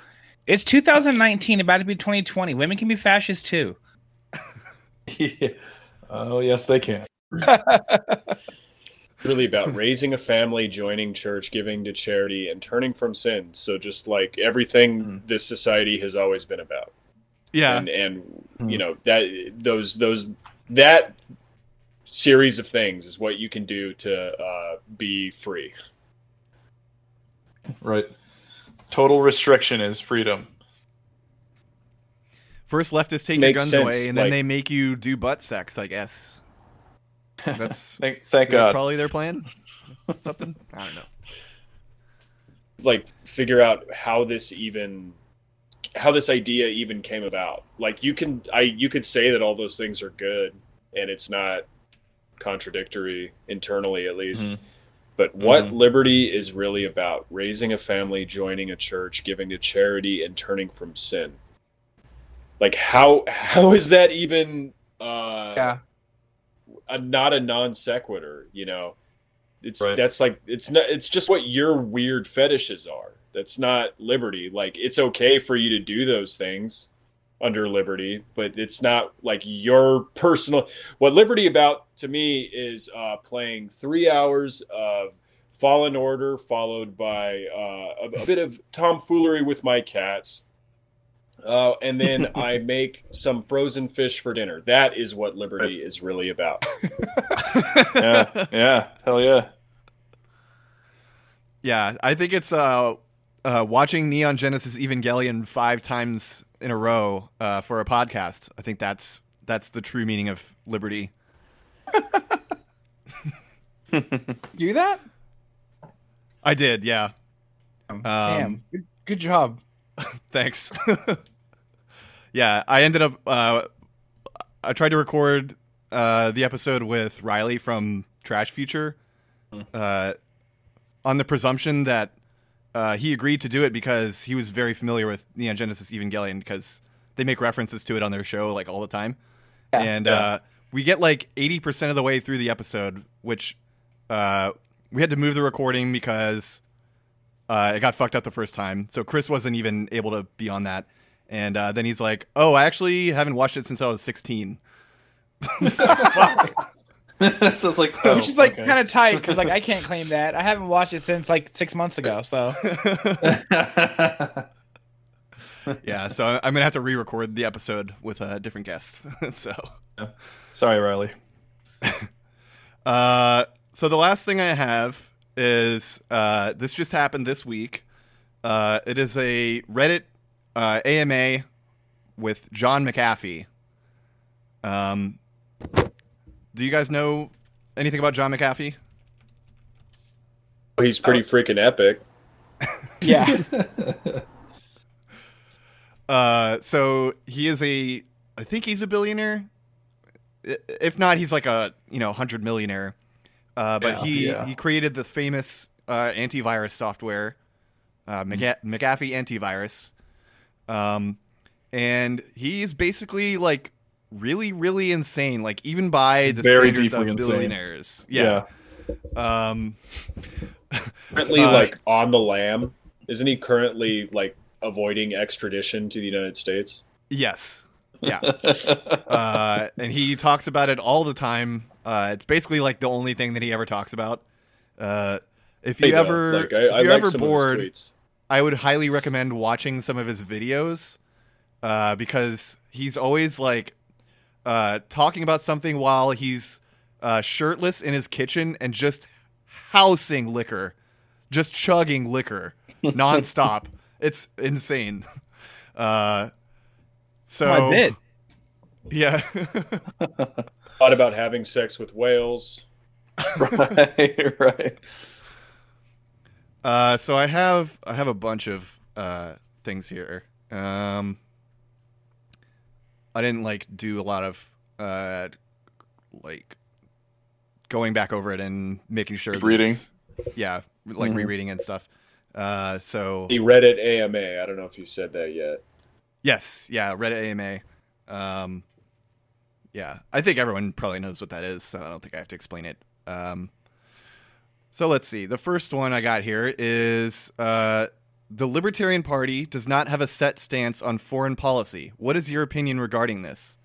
[SPEAKER 3] It's 2019, about to be 2020. Women can be fascist too.
[SPEAKER 4] Yeah. Oh, yes, they can.
[SPEAKER 2] Really about raising a family, joining church, giving to charity, and turning from sin. So just like everything this society has always been about.
[SPEAKER 1] Yeah.
[SPEAKER 2] and and
[SPEAKER 4] Hmm.
[SPEAKER 2] you know that those those that series of things is what you can do to uh, be free.
[SPEAKER 4] Right. Total restriction is freedom.
[SPEAKER 1] First leftists take
[SPEAKER 2] Makes
[SPEAKER 1] your guns
[SPEAKER 2] sense,
[SPEAKER 1] away and then they make you do butt sex, I guess. That's
[SPEAKER 4] Thank, thank
[SPEAKER 1] that's
[SPEAKER 4] God.
[SPEAKER 1] probably their plan. Something? I don't know.
[SPEAKER 2] Like figure out how this even how this idea even came about. Like you can I you could say that all those things are good and it's not contradictory internally at least.
[SPEAKER 4] Mhm.
[SPEAKER 2] But what
[SPEAKER 4] Mhm.
[SPEAKER 2] liberty is really about raising a family, joining a church, giving to charity, and turning from sin. Like how how is that even uh,
[SPEAKER 3] Yeah.
[SPEAKER 2] a, not a non sequitur? You know, it's
[SPEAKER 4] Right.
[SPEAKER 2] that's like it's not it's just what your weird fetishes are. That's not liberty. Like it's okay for you to do those things under liberty, but it's not like your personal. What liberty about to me is uh, playing three hours of Fallen Order, followed by uh, a, a bit of tomfoolery with my cats. Uh, and then I make some frozen fish for dinner. That is what liberty is really about.
[SPEAKER 4] Yeah, yeah. Hell yeah.
[SPEAKER 1] Yeah, I think it's uh, uh, watching Neon Genesis Evangelion five times in a row uh, for a podcast. I think that's that's the true meaning of liberty.
[SPEAKER 3] Do that?
[SPEAKER 1] I did, yeah. Um,
[SPEAKER 3] Damn. Good, good job.
[SPEAKER 1] Thanks. yeah, I ended up. Uh, I tried to record uh, the episode with Riley from TrashFuture, uh, on the presumption that uh, he agreed to do it because he was very familiar with Neon Genesis Evangelion because they make references to it on their show like all the time,
[SPEAKER 3] Yeah.
[SPEAKER 1] and
[SPEAKER 4] Yeah.
[SPEAKER 1] Uh, we get like eighty percent of the way through the episode, which uh, we had to move the recording because uh, it got fucked up the first time, so Chris wasn't even able to be on that. And uh, then he's like, "Oh, I actually haven't watched it since I was 16."
[SPEAKER 4] so it's like, oh,
[SPEAKER 3] Which is like
[SPEAKER 4] okay.
[SPEAKER 3] kind of tight because like I can't claim that. I haven't watched it since like six months ago. So
[SPEAKER 1] yeah, so I'm gonna have to re-record the episode with a different guest. so,
[SPEAKER 4] Sorry, Riley.
[SPEAKER 1] uh, so the last thing I have is uh, this just happened this week. Uh, it is a Reddit uh, AMA with John McAfee. Um, do you guys know anything about John McAfee?
[SPEAKER 2] He's pretty freaking epic.
[SPEAKER 3] yeah,
[SPEAKER 1] Uh, so he is a, I think he's a billionaire. If not, he's like a you know hundred millionaire. Uh, but
[SPEAKER 4] Yeah,
[SPEAKER 1] he
[SPEAKER 4] yeah.
[SPEAKER 1] he created the famous uh, antivirus software, uh, McA- McAfee antivirus. Um, and he's basically like really really insane. Like even by the
[SPEAKER 4] Very
[SPEAKER 1] standards
[SPEAKER 4] deeply
[SPEAKER 1] of
[SPEAKER 4] insane.
[SPEAKER 1] billionaires. Yeah. Um,
[SPEAKER 2] Currently,
[SPEAKER 1] Uh,
[SPEAKER 2] like on the lam, isn't he currently like avoiding extradition to the United States?
[SPEAKER 1] yes. Yeah. uh, and he talks about it all the time. Uh, it's basically like the only thing that he ever talks about. Uh, If you
[SPEAKER 2] Hey,
[SPEAKER 1] ever
[SPEAKER 2] like, I,
[SPEAKER 1] if
[SPEAKER 2] I
[SPEAKER 1] you're
[SPEAKER 2] like
[SPEAKER 1] ever bored,
[SPEAKER 2] of his tweets.
[SPEAKER 1] I would highly recommend watching some of his videos uh, because he's always like uh, talking about something while he's uh, shirtless in his kitchen and just housing liquor, just chugging liquor nonstop. it's insane. Uh, so
[SPEAKER 3] My bit.
[SPEAKER 1] yeah,
[SPEAKER 2] Thought about having sex with whales.
[SPEAKER 4] right, right.
[SPEAKER 1] Uh, so I have I have a bunch of uh, things here. Um, I didn't like do a lot of uh, like going back over it and making sure
[SPEAKER 4] Reading.
[SPEAKER 1] Yeah, like
[SPEAKER 4] Mhm.
[SPEAKER 1] rereading and stuff. Uh, so
[SPEAKER 2] The Reddit AMA. I don't know if you said that yet.
[SPEAKER 1] yes, yeah, Reddit AMA. Um, yeah, I think everyone probably knows what that is, so I don't think I have to explain it. Um, so let's see. The first one I got here is uh, the Libertarian Party does not have a set stance on foreign policy. What is your opinion regarding this?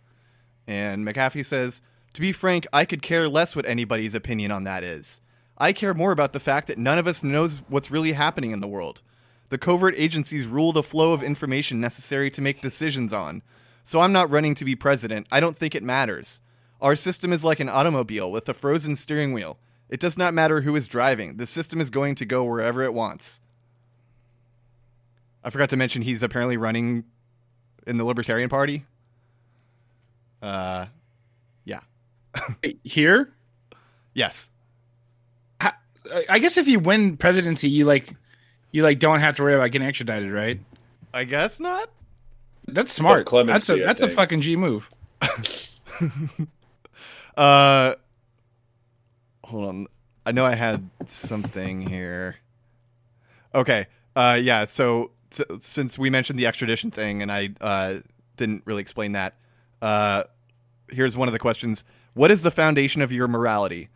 [SPEAKER 1] And McAfee says, To be frank, I could care less what anybody's opinion on that is. I care more about the fact that none of us knows what's really happening in the world. The covert agencies rule the flow of information necessary to make decisions on. So I'm not running to be president. I don't think it matters. Our system is like an automobile with a frozen steering wheel. It does not matter who is driving. The system is going to go wherever it wants. I forgot to mention he's apparently running in the Libertarian Party. Uh, yeah.
[SPEAKER 3] Here,
[SPEAKER 1] yes.
[SPEAKER 3] I- I guess if you win presidency, you like you like don't have to worry about getting extradited, right?
[SPEAKER 1] I guess not.
[SPEAKER 3] That's smart.
[SPEAKER 2] clemency,
[SPEAKER 3] that's a
[SPEAKER 2] I
[SPEAKER 3] that's a fucking G move.
[SPEAKER 1] Uh, hold on. I know I had something here. Okay. Uh, yeah. So s- since we mentioned the extradition thing, and I uh, didn't really explain that, uh, here's one of the questions: What is the foundation of your morality?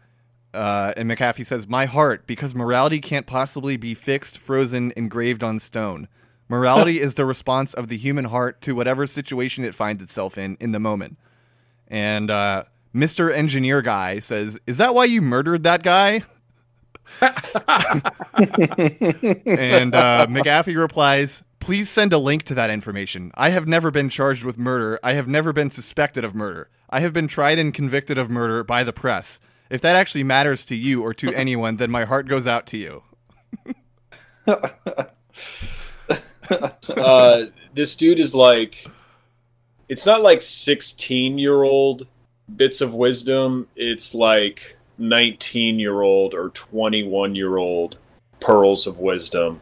[SPEAKER 1] Uh, and McAfee says, "My heart, because morality can't possibly be fixed, frozen, engraved on stone. Morality is the response of the human heart to whatever situation it finds itself in in the moment." And uh, Mr. Engineer Guy says, Is that why you murdered that guy? and uh, McAfee replies, Please send a link to that information. I have never been charged with murder. I have never been suspected of murder. I have been tried and convicted of murder by the press. If that actually matters to you or to anyone, then my heart goes out to you.
[SPEAKER 2] uh, this dude is like it's not like 16 year old bits of wisdom. It's like 19 year old or 21 year old pearls of wisdom.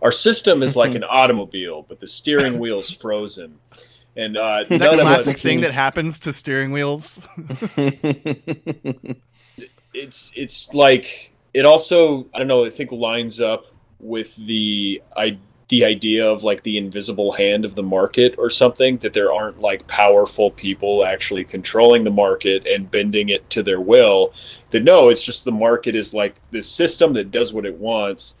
[SPEAKER 2] Our system is like an automobile but the steering wheel's frozen. And uh,
[SPEAKER 1] That
[SPEAKER 2] none of us
[SPEAKER 1] classic thing that happens to steering wheels.
[SPEAKER 2] it's it's like it also I don't know I think lines up with the I the idea of like the invisible hand of the market or something that there aren't like powerful people actually controlling the market and bending it to their will that no it's just the market is like this system that does what it wants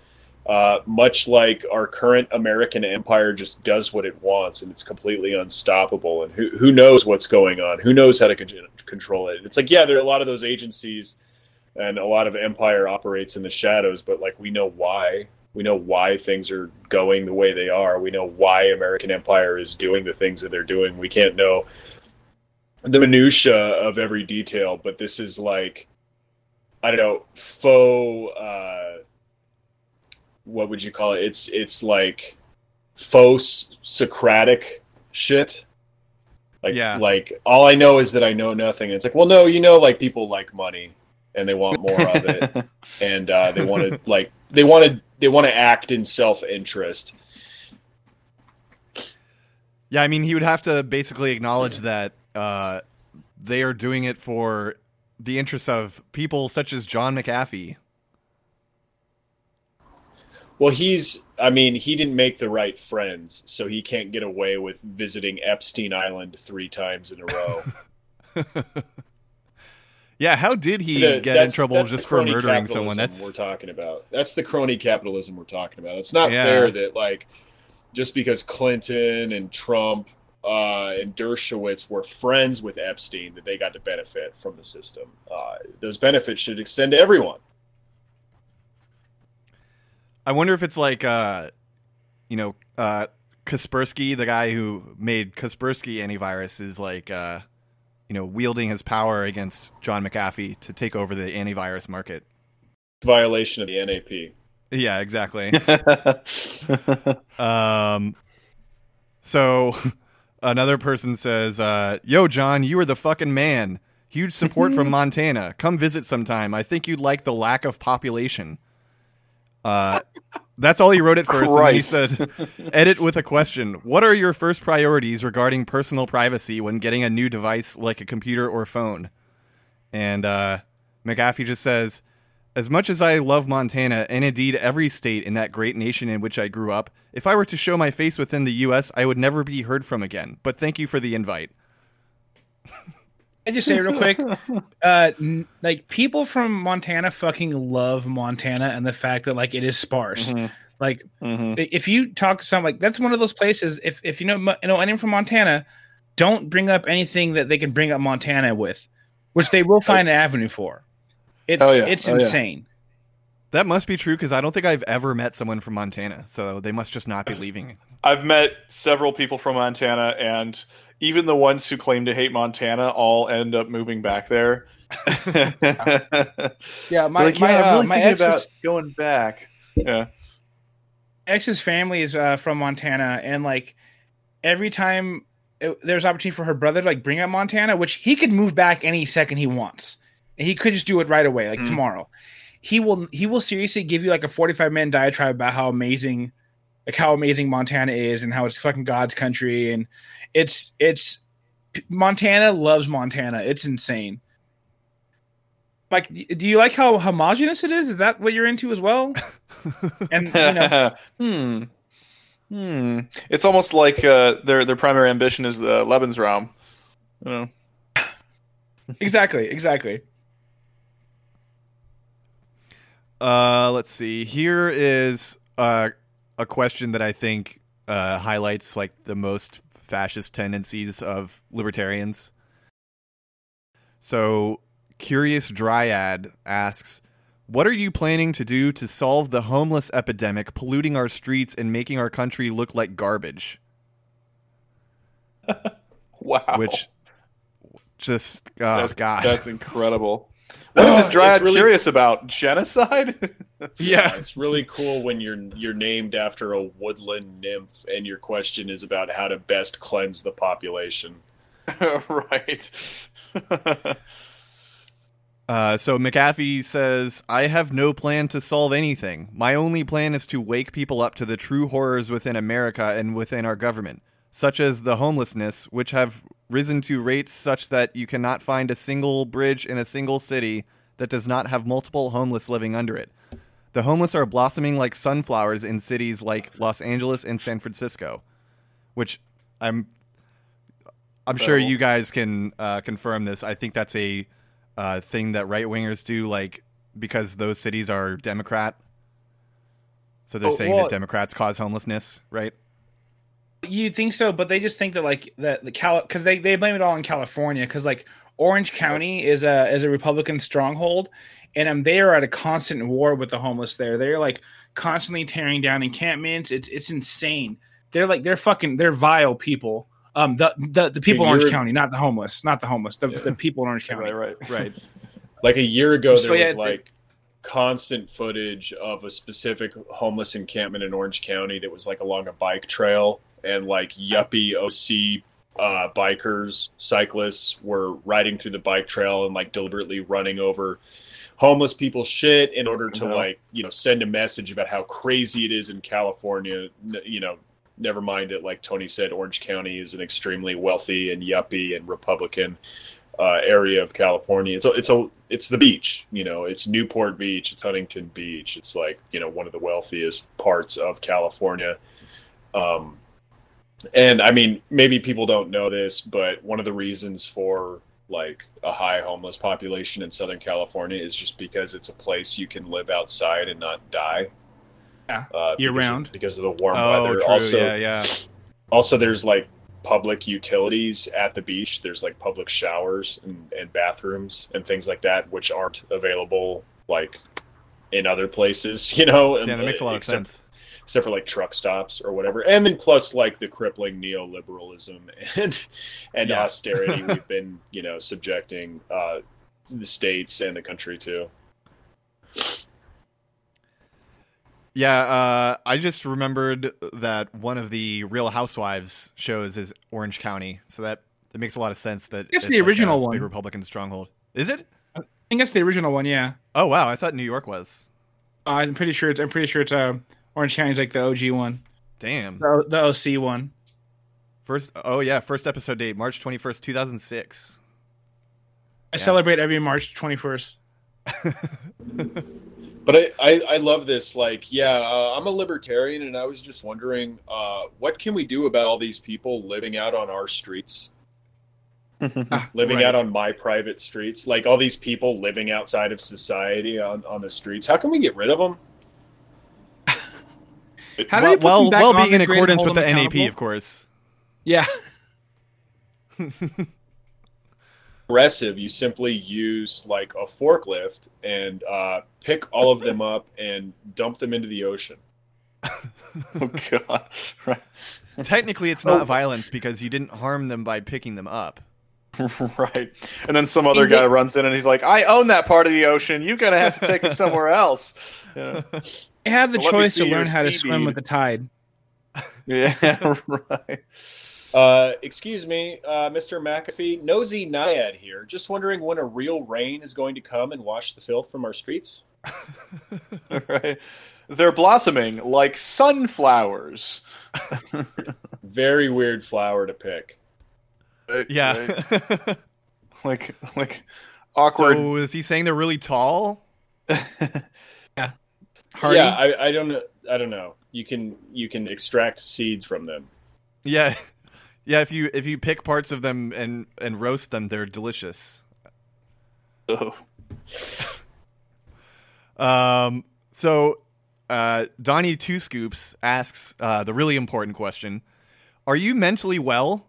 [SPEAKER 2] uh, much like our current American empire just does what it wants and it's completely unstoppable and who, who knows what's going on who knows how to con- control it. It's like yeah there are a lot of those agencies and a lot of empire operates in the shadows but like we know why we know why things are going the way they are. We know why american empire is doing the things that they're doing. We can't know the minutia of every detail but this is like i don't know faux uh what would you call it? It's it's like faux socratic shit. Like
[SPEAKER 1] Yeah.
[SPEAKER 2] like all i know is that i know nothing. It's like well no you know like people like money and they want more of it. And uh, they want to like they want to they want to act in self interest.
[SPEAKER 1] Yeah, I mean, he would have to basically acknowledge that uh, they are doing it for the interests of people such as John McAfee.
[SPEAKER 2] Well, he's I mean he didn't make the right friends, so he can't get away with visiting Epstein Island three times in a row.
[SPEAKER 1] Yeah, how did he
[SPEAKER 2] The-
[SPEAKER 1] get in trouble just for murdering someone? That's
[SPEAKER 2] we're talking about. That's the crony capitalism we're talking about. It's not
[SPEAKER 1] Yeah.
[SPEAKER 2] fair that like just because Clinton and Trump uh, and Dershowitz were friends with Epstein that they got to benefit from the system. Uh, those benefits should extend to everyone.
[SPEAKER 1] I wonder if it's like, uh, you know, uh, Kaspersky, the guy who made Kaspersky antivirus, is like, uh, you know, wielding his power against John McAfee to take over the antivirus market.
[SPEAKER 2] Violation of the NAP.
[SPEAKER 1] Yeah, exactly. um, so another person says, uh, "Yo, John, you are the fucking man. Huge support from Montana. Come visit sometime. I think you'd like the lack of population." Uh, that's all he wrote at first. And he said, "Edit with a question. What are your first priorities regarding personal privacy when getting a new device like a computer or phone?" And uh, McAfee just says, as much as I love Montana, and indeed every state in that great nation in which I grew up, if I were to show my face within the U.S., I would never be heard from again. But thank you for the invite.
[SPEAKER 3] I just say real quick, uh, n- like people from Montana fucking love Montana and the fact that like it is sparse.
[SPEAKER 4] Mhm.
[SPEAKER 3] Like
[SPEAKER 4] Mhm.
[SPEAKER 3] if you talk to someone, like that's one of those places. If if you know Mo- you know anyone from Montana, don't bring up anything that they can bring up Montana with, which they will find an avenue for. It's
[SPEAKER 4] Oh, yeah.
[SPEAKER 3] it's
[SPEAKER 4] Oh, yeah.
[SPEAKER 3] insane.
[SPEAKER 1] That must be true because I don't think I've ever met someone from Montana, so they must just not be leaving.
[SPEAKER 4] I've met several people from Montana, and even the ones who claim to hate Montana all end up moving back there.
[SPEAKER 3] Yeah, my
[SPEAKER 4] like,
[SPEAKER 3] my,
[SPEAKER 4] yeah, I'm
[SPEAKER 3] uh,
[SPEAKER 4] really
[SPEAKER 3] my
[SPEAKER 4] thinking
[SPEAKER 3] ex's,
[SPEAKER 4] about going back. Yeah.
[SPEAKER 3] ex's family is uh, from Montana, and like every time it, there's opportunity for her brother to like bring up Montana, which he could move back any second he wants, and he could just do it right away, like
[SPEAKER 4] Mm.
[SPEAKER 3] tomorrow. He will he will seriously give you like a 45 minute diatribe about how amazing, like how amazing Montana is, and how it's fucking God's country, and it's it's Montana loves Montana. It's insane. Like, do you like how homogenous it is? Is that what you're into as well? And you know,
[SPEAKER 4] hmm. Hmm. It's almost like uh, their their primary ambition is the Lebensraum. You know.
[SPEAKER 3] exactly, exactly.
[SPEAKER 1] Uh, let's see. Here is uh, a question that I think uh, highlights like the most fascist tendencies of libertarians. So, Curious Dryad asks, "What are you planning to do to solve the homeless epidemic polluting our streets and making our country look like garbage?"
[SPEAKER 4] Wow.
[SPEAKER 1] Which just oh
[SPEAKER 4] that's,
[SPEAKER 1] god.
[SPEAKER 4] that's incredible. What is this dryad
[SPEAKER 2] really-
[SPEAKER 4] curious about? Genocide?
[SPEAKER 1] yeah.
[SPEAKER 2] It's really cool when you're you're named after a woodland nymph and your question is about how to best cleanse the population.
[SPEAKER 4] right.
[SPEAKER 1] Uh, so McAfee says, I have no plan to solve anything. My only plan is to wake people up to the true horrors within America and within our government, such as the homelessness, which have risen to rates such that you cannot find a single bridge in a single city that does not have multiple homeless living under it. The homeless are blossoming like sunflowers in cities like Los Angeles and San Francisco, which I'm I'm sure you guys can uh, confirm this. I think that's a uh, thing that right wingers do, like because those cities are Democrat. So they're
[SPEAKER 3] Oh,
[SPEAKER 1] saying
[SPEAKER 3] well-
[SPEAKER 1] that Democrats cause homelessness, right?
[SPEAKER 3] You'd think so, but they just think that like that the Cal because they, they blame it all in California because like Orange County is a is a Republican stronghold, and um, they are at a constant war with the homeless there. They're like constantly tearing down encampments. It's it's insane. They're like they're fucking they're vile people. Um, the the, the people in Orange County, not the homeless, not the homeless, the,
[SPEAKER 2] Yeah.
[SPEAKER 3] the people in Orange County.
[SPEAKER 4] right, right.
[SPEAKER 1] Right.
[SPEAKER 2] Like a year ago,
[SPEAKER 3] So,
[SPEAKER 2] there
[SPEAKER 3] yeah,
[SPEAKER 2] was
[SPEAKER 3] they-
[SPEAKER 2] like constant footage of a specific homeless encampment in Orange County that was like along a bike trail, and like yuppie OC uh, bikers, cyclists were riding through the bike trail and like deliberately running over homeless people shit in order to
[SPEAKER 4] No.
[SPEAKER 2] like you know send a message about how crazy it is in California. You know, never mind that like Tony said, Orange County is an extremely wealthy and yuppie and Republican uh, area of California. It's a, it's a it's the beach. You know, it's Newport Beach. It's Huntington Beach. It's like you know one of the wealthiest parts of California. Um, and I mean, maybe people don't know this, but one of the reasons for like a high homeless population in Southern California is just because it's a place you can live outside and not die.
[SPEAKER 3] Yeah,
[SPEAKER 2] uh,
[SPEAKER 3] year
[SPEAKER 2] because of-
[SPEAKER 3] round.
[SPEAKER 2] because of the warm
[SPEAKER 1] Oh,
[SPEAKER 2] weather.
[SPEAKER 1] true.
[SPEAKER 2] Also,
[SPEAKER 1] yeah, yeah.
[SPEAKER 2] also there's like public utilities at the beach there's like public showers and, and bathrooms and things like that which aren't available like in other places, you know.
[SPEAKER 1] Yeah, that makes a lot of sense.
[SPEAKER 2] Except for like truck stops or whatever, and then plus like the crippling neoliberalism and and
[SPEAKER 1] Yeah.
[SPEAKER 2] austerity we've been you know subjecting uh, the states and the country to.
[SPEAKER 1] Yeah, uh, I just remembered that one of the Real Housewives shows is Orange County, so that that makes a lot of sense. That
[SPEAKER 3] It's
[SPEAKER 1] it's
[SPEAKER 3] the
[SPEAKER 1] like
[SPEAKER 3] original
[SPEAKER 1] a
[SPEAKER 3] one.
[SPEAKER 1] big Republican stronghold. Is it?
[SPEAKER 3] I think that's the original one. Yeah,
[SPEAKER 1] Oh wow, I thought New York was.
[SPEAKER 3] uh, I'm pretty sure. It's, I'm pretty sure it's uh, Orange County's like the OG one,
[SPEAKER 1] Damn.
[SPEAKER 3] the, the OC one.
[SPEAKER 1] First, oh yeah, first episode date March twenty first, two thousand six.
[SPEAKER 3] I
[SPEAKER 1] Yeah.
[SPEAKER 3] celebrate every March 21st.
[SPEAKER 2] But I, I, I love this. Like, yeah, uh, I'm a libertarian, and I was just wondering, uh, what can we do about all these people living out on our streets, living
[SPEAKER 1] Right.
[SPEAKER 2] out on my private streets? Like all these people living outside of society on, on the streets. How can we get rid of them?
[SPEAKER 3] How do
[SPEAKER 1] Well,
[SPEAKER 3] you put
[SPEAKER 1] well,
[SPEAKER 3] back
[SPEAKER 1] well being in
[SPEAKER 3] the grid and
[SPEAKER 1] accordance with the NAP, of course.
[SPEAKER 3] Yeah,
[SPEAKER 2] Aggressive. You simply use like a forklift and uh, pick all of them up and dump them into the ocean.
[SPEAKER 4] oh god. Right.
[SPEAKER 1] Technically, it's
[SPEAKER 3] Oh.
[SPEAKER 1] not violence because you didn't harm them by picking them up.
[SPEAKER 4] right. And then some other guy runs in and he's like, "I own that part of the ocean. You're gonna have to take it somewhere else." Yeah.
[SPEAKER 3] I have the
[SPEAKER 4] Well,
[SPEAKER 3] choice to learn how to swim
[SPEAKER 4] bead.
[SPEAKER 3] with the tide.
[SPEAKER 4] Yeah. Right.
[SPEAKER 2] Uh, excuse me, uh, Mr. McAfee, Nosy Naiad here. Just wondering when a real rain is going to come and wash the filth from our streets.
[SPEAKER 4] right. They're blossoming like sunflowers.
[SPEAKER 2] Very weird flower to pick.
[SPEAKER 4] Right,
[SPEAKER 1] Yeah.
[SPEAKER 4] right. Like like awkward.
[SPEAKER 1] so is he saying they're really tall?
[SPEAKER 3] Hardy.
[SPEAKER 2] Yeah, I, I don't know. I don't know. You can you can extract seeds from them.
[SPEAKER 1] Yeah, yeah. If you if you pick parts of them and and roast them, they're delicious.
[SPEAKER 4] Oh.
[SPEAKER 1] Um. So, uh, Donnie Two Scoops asks uh, the really important question: Are you mentally well?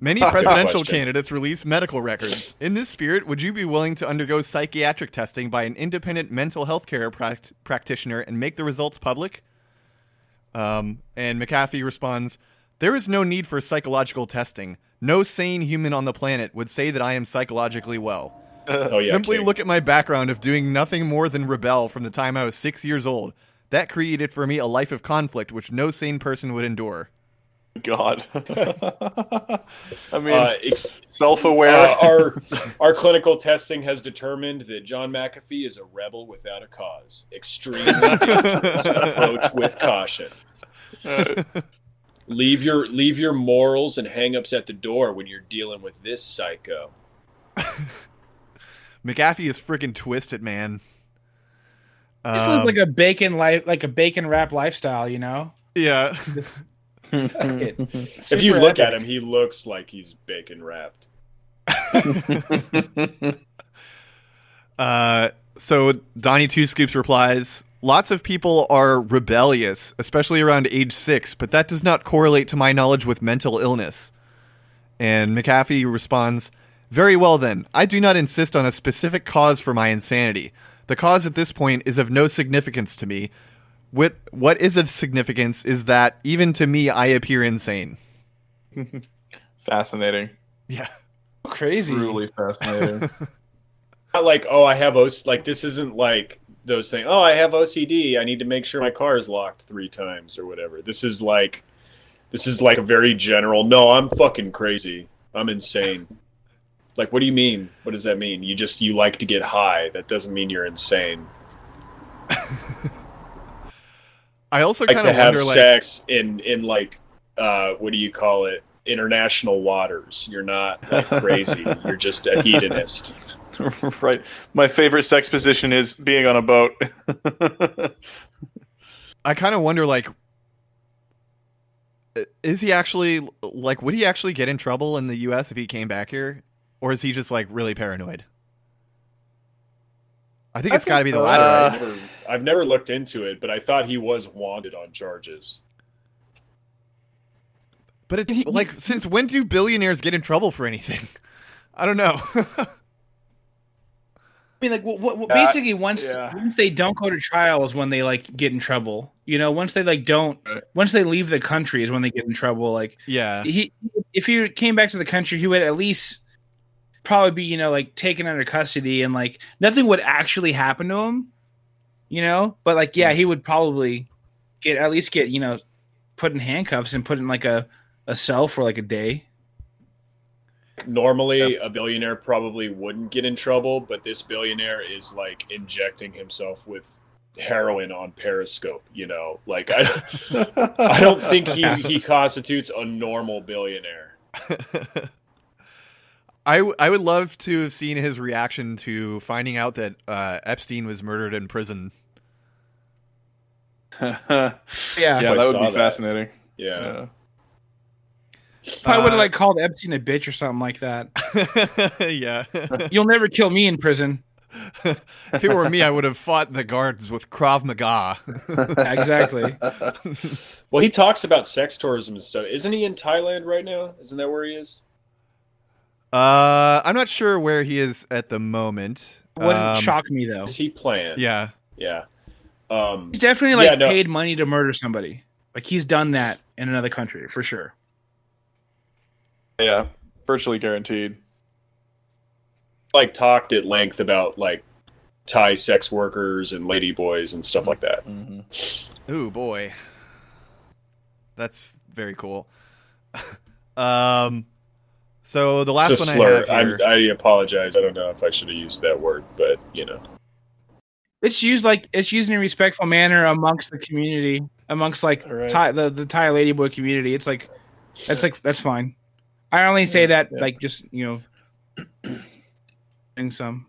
[SPEAKER 1] Many presidential candidates release medical records. In this spirit, would you be willing to undergo psychiatric testing by an independent mental health care pract- practitioner and make the results public? Um, and McAfee responds, There is no need for psychological testing. No sane human on the planet would say that I am psychologically well.
[SPEAKER 2] Oh yeah,
[SPEAKER 1] Simply
[SPEAKER 2] King.
[SPEAKER 1] look at my background of doing nothing more than rebel from the time I was six years old. That created for me a life of conflict which no sane person would endure.
[SPEAKER 4] God. I mean,
[SPEAKER 2] Uh, ex-
[SPEAKER 4] self-aware.
[SPEAKER 2] uh, our our clinical testing has determined that John McAfee is a rebel without a cause. Extremely dangerous. Approach with caution. Leave your leave your morals and hangups at the door when you're dealing with this psycho.
[SPEAKER 1] McAfee is freaking twisted, man.
[SPEAKER 3] Just
[SPEAKER 1] Um,
[SPEAKER 3] live like a bacon life, like a bacon wrap lifestyle. You know.
[SPEAKER 1] yeah.
[SPEAKER 2] if you look at him, he looks like he's bacon wrapped.
[SPEAKER 1] Uh, so Donnie Two Scoops replies, Lots of people are rebellious, especially around age six, but that does not correlate to my knowledge with mental illness. And McAfee responds, Very well then, I do not insist on a specific cause for my insanity. The cause at this point is of no significance to me. What, what is of significance is that, even to me, I appear insane.
[SPEAKER 4] fascinating.
[SPEAKER 1] Yeah.
[SPEAKER 3] crazy.
[SPEAKER 4] Truly fascinating.
[SPEAKER 2] Not like, oh, I have OC. Like this isn't like those things. Oh, I have OCD. I need to make sure my car is locked three times or whatever. This is like, this is like a very general. No, I'm fucking crazy. I'm insane. Like, what do you mean? What does that mean? You just you like to get high. That doesn't mean you're insane.
[SPEAKER 1] I also
[SPEAKER 2] Like
[SPEAKER 1] kind
[SPEAKER 2] to
[SPEAKER 1] of
[SPEAKER 2] have
[SPEAKER 1] wonder, like,
[SPEAKER 2] sex in in like, uh, what do you call it? International waters. You're not like crazy. you're just a hedonist.
[SPEAKER 4] right. My favorite sex position is being on a boat.
[SPEAKER 1] I kind of wonder, like, is he actually like? Would he actually get in trouble in the U.S. if he came back here, or is he just like really paranoid? I think it's got to be the latter,
[SPEAKER 4] uh,
[SPEAKER 1] right?
[SPEAKER 2] I've never, looked into it, but I thought he was wanted on charges.
[SPEAKER 1] But it, like, since when do billionaires get in trouble for anything? I don't know.
[SPEAKER 3] I mean, like, what, what,
[SPEAKER 4] Yeah, uh,
[SPEAKER 3] basically, once
[SPEAKER 4] yeah.
[SPEAKER 3] once they don't go to trial is when they like get in trouble. You know, once they like don't, once they leave the country is when they get in trouble. Like,
[SPEAKER 1] Yeah.
[SPEAKER 3] he, if he came back to the country, he would at least probably be, you know, like taken under custody and like nothing would actually happen to him. You know, but like, yeah, he would probably get at least get you know put in handcuffs and put in like a a cell for like a day.
[SPEAKER 2] Normally, a billionaire probably wouldn't get in trouble, but this billionaire is like injecting himself with heroin on Periscope. You know, like I, I don't think he he constitutes a normal billionaire.
[SPEAKER 1] I, w- I would love to have seen his reaction to finding out that uh, Epstein was murdered in prison.
[SPEAKER 4] Yeah,
[SPEAKER 3] Yeah,
[SPEAKER 4] that would be
[SPEAKER 2] that.
[SPEAKER 4] fascinating.
[SPEAKER 2] Yeah.
[SPEAKER 4] Yeah.
[SPEAKER 3] probably would
[SPEAKER 1] Uh,
[SPEAKER 3] have like called Epstein a bitch or something like that.
[SPEAKER 1] yeah.
[SPEAKER 3] You'll never kill me in prison.
[SPEAKER 1] if it were me, I would have fought the guards with Krav Maga.
[SPEAKER 3] Exactly.
[SPEAKER 2] Well, he talks about sex tourism and stuff. Isn't he in Thailand right now? Isn't that where he is?
[SPEAKER 1] uh, I'm not sure where he is at the moment.
[SPEAKER 3] Wouldn't
[SPEAKER 1] Um,
[SPEAKER 3] shock me though.
[SPEAKER 2] Is he planned?
[SPEAKER 1] Yeah.
[SPEAKER 2] Yeah. Um,
[SPEAKER 3] He's definitely like
[SPEAKER 2] Yeah, no.
[SPEAKER 3] paid money to murder somebody. Like he's done that in another country for sure.
[SPEAKER 4] yeah, virtually guaranteed.
[SPEAKER 2] like talked at length about like Thai sex workers and ladyboys and stuff like that.
[SPEAKER 4] Mm-hmm.
[SPEAKER 1] Ooh boy, that's very cool. um, so the last one
[SPEAKER 2] slur.
[SPEAKER 1] I have here.
[SPEAKER 2] I'm, I apologize. I don't know if I should have used that word, but you know.
[SPEAKER 3] It's used like it's used in a respectful manner amongst the community, amongst like
[SPEAKER 4] All right.
[SPEAKER 3] Thai, the the Thai ladyboy community. It's like that's like that's fine. I only say that
[SPEAKER 4] Yeah.
[SPEAKER 3] like just you know, doing some.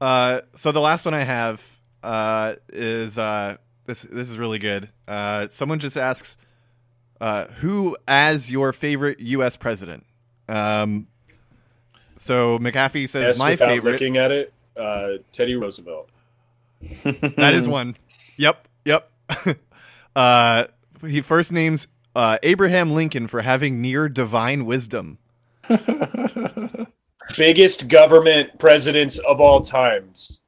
[SPEAKER 1] Uh, so the last one I have uh, is uh, this. This is really good. Uh, someone just asks, uh, "Who as your favorite U.S. president?" Um, so McAfee says,
[SPEAKER 2] Yes,
[SPEAKER 1] "My favorite."
[SPEAKER 2] Looking at it, uh, Teddy Roosevelt.
[SPEAKER 1] That is one. Yep. Yep. uh, he first names uh, Abraham Lincoln for having near divine wisdom.
[SPEAKER 2] Biggest government presidents of all times.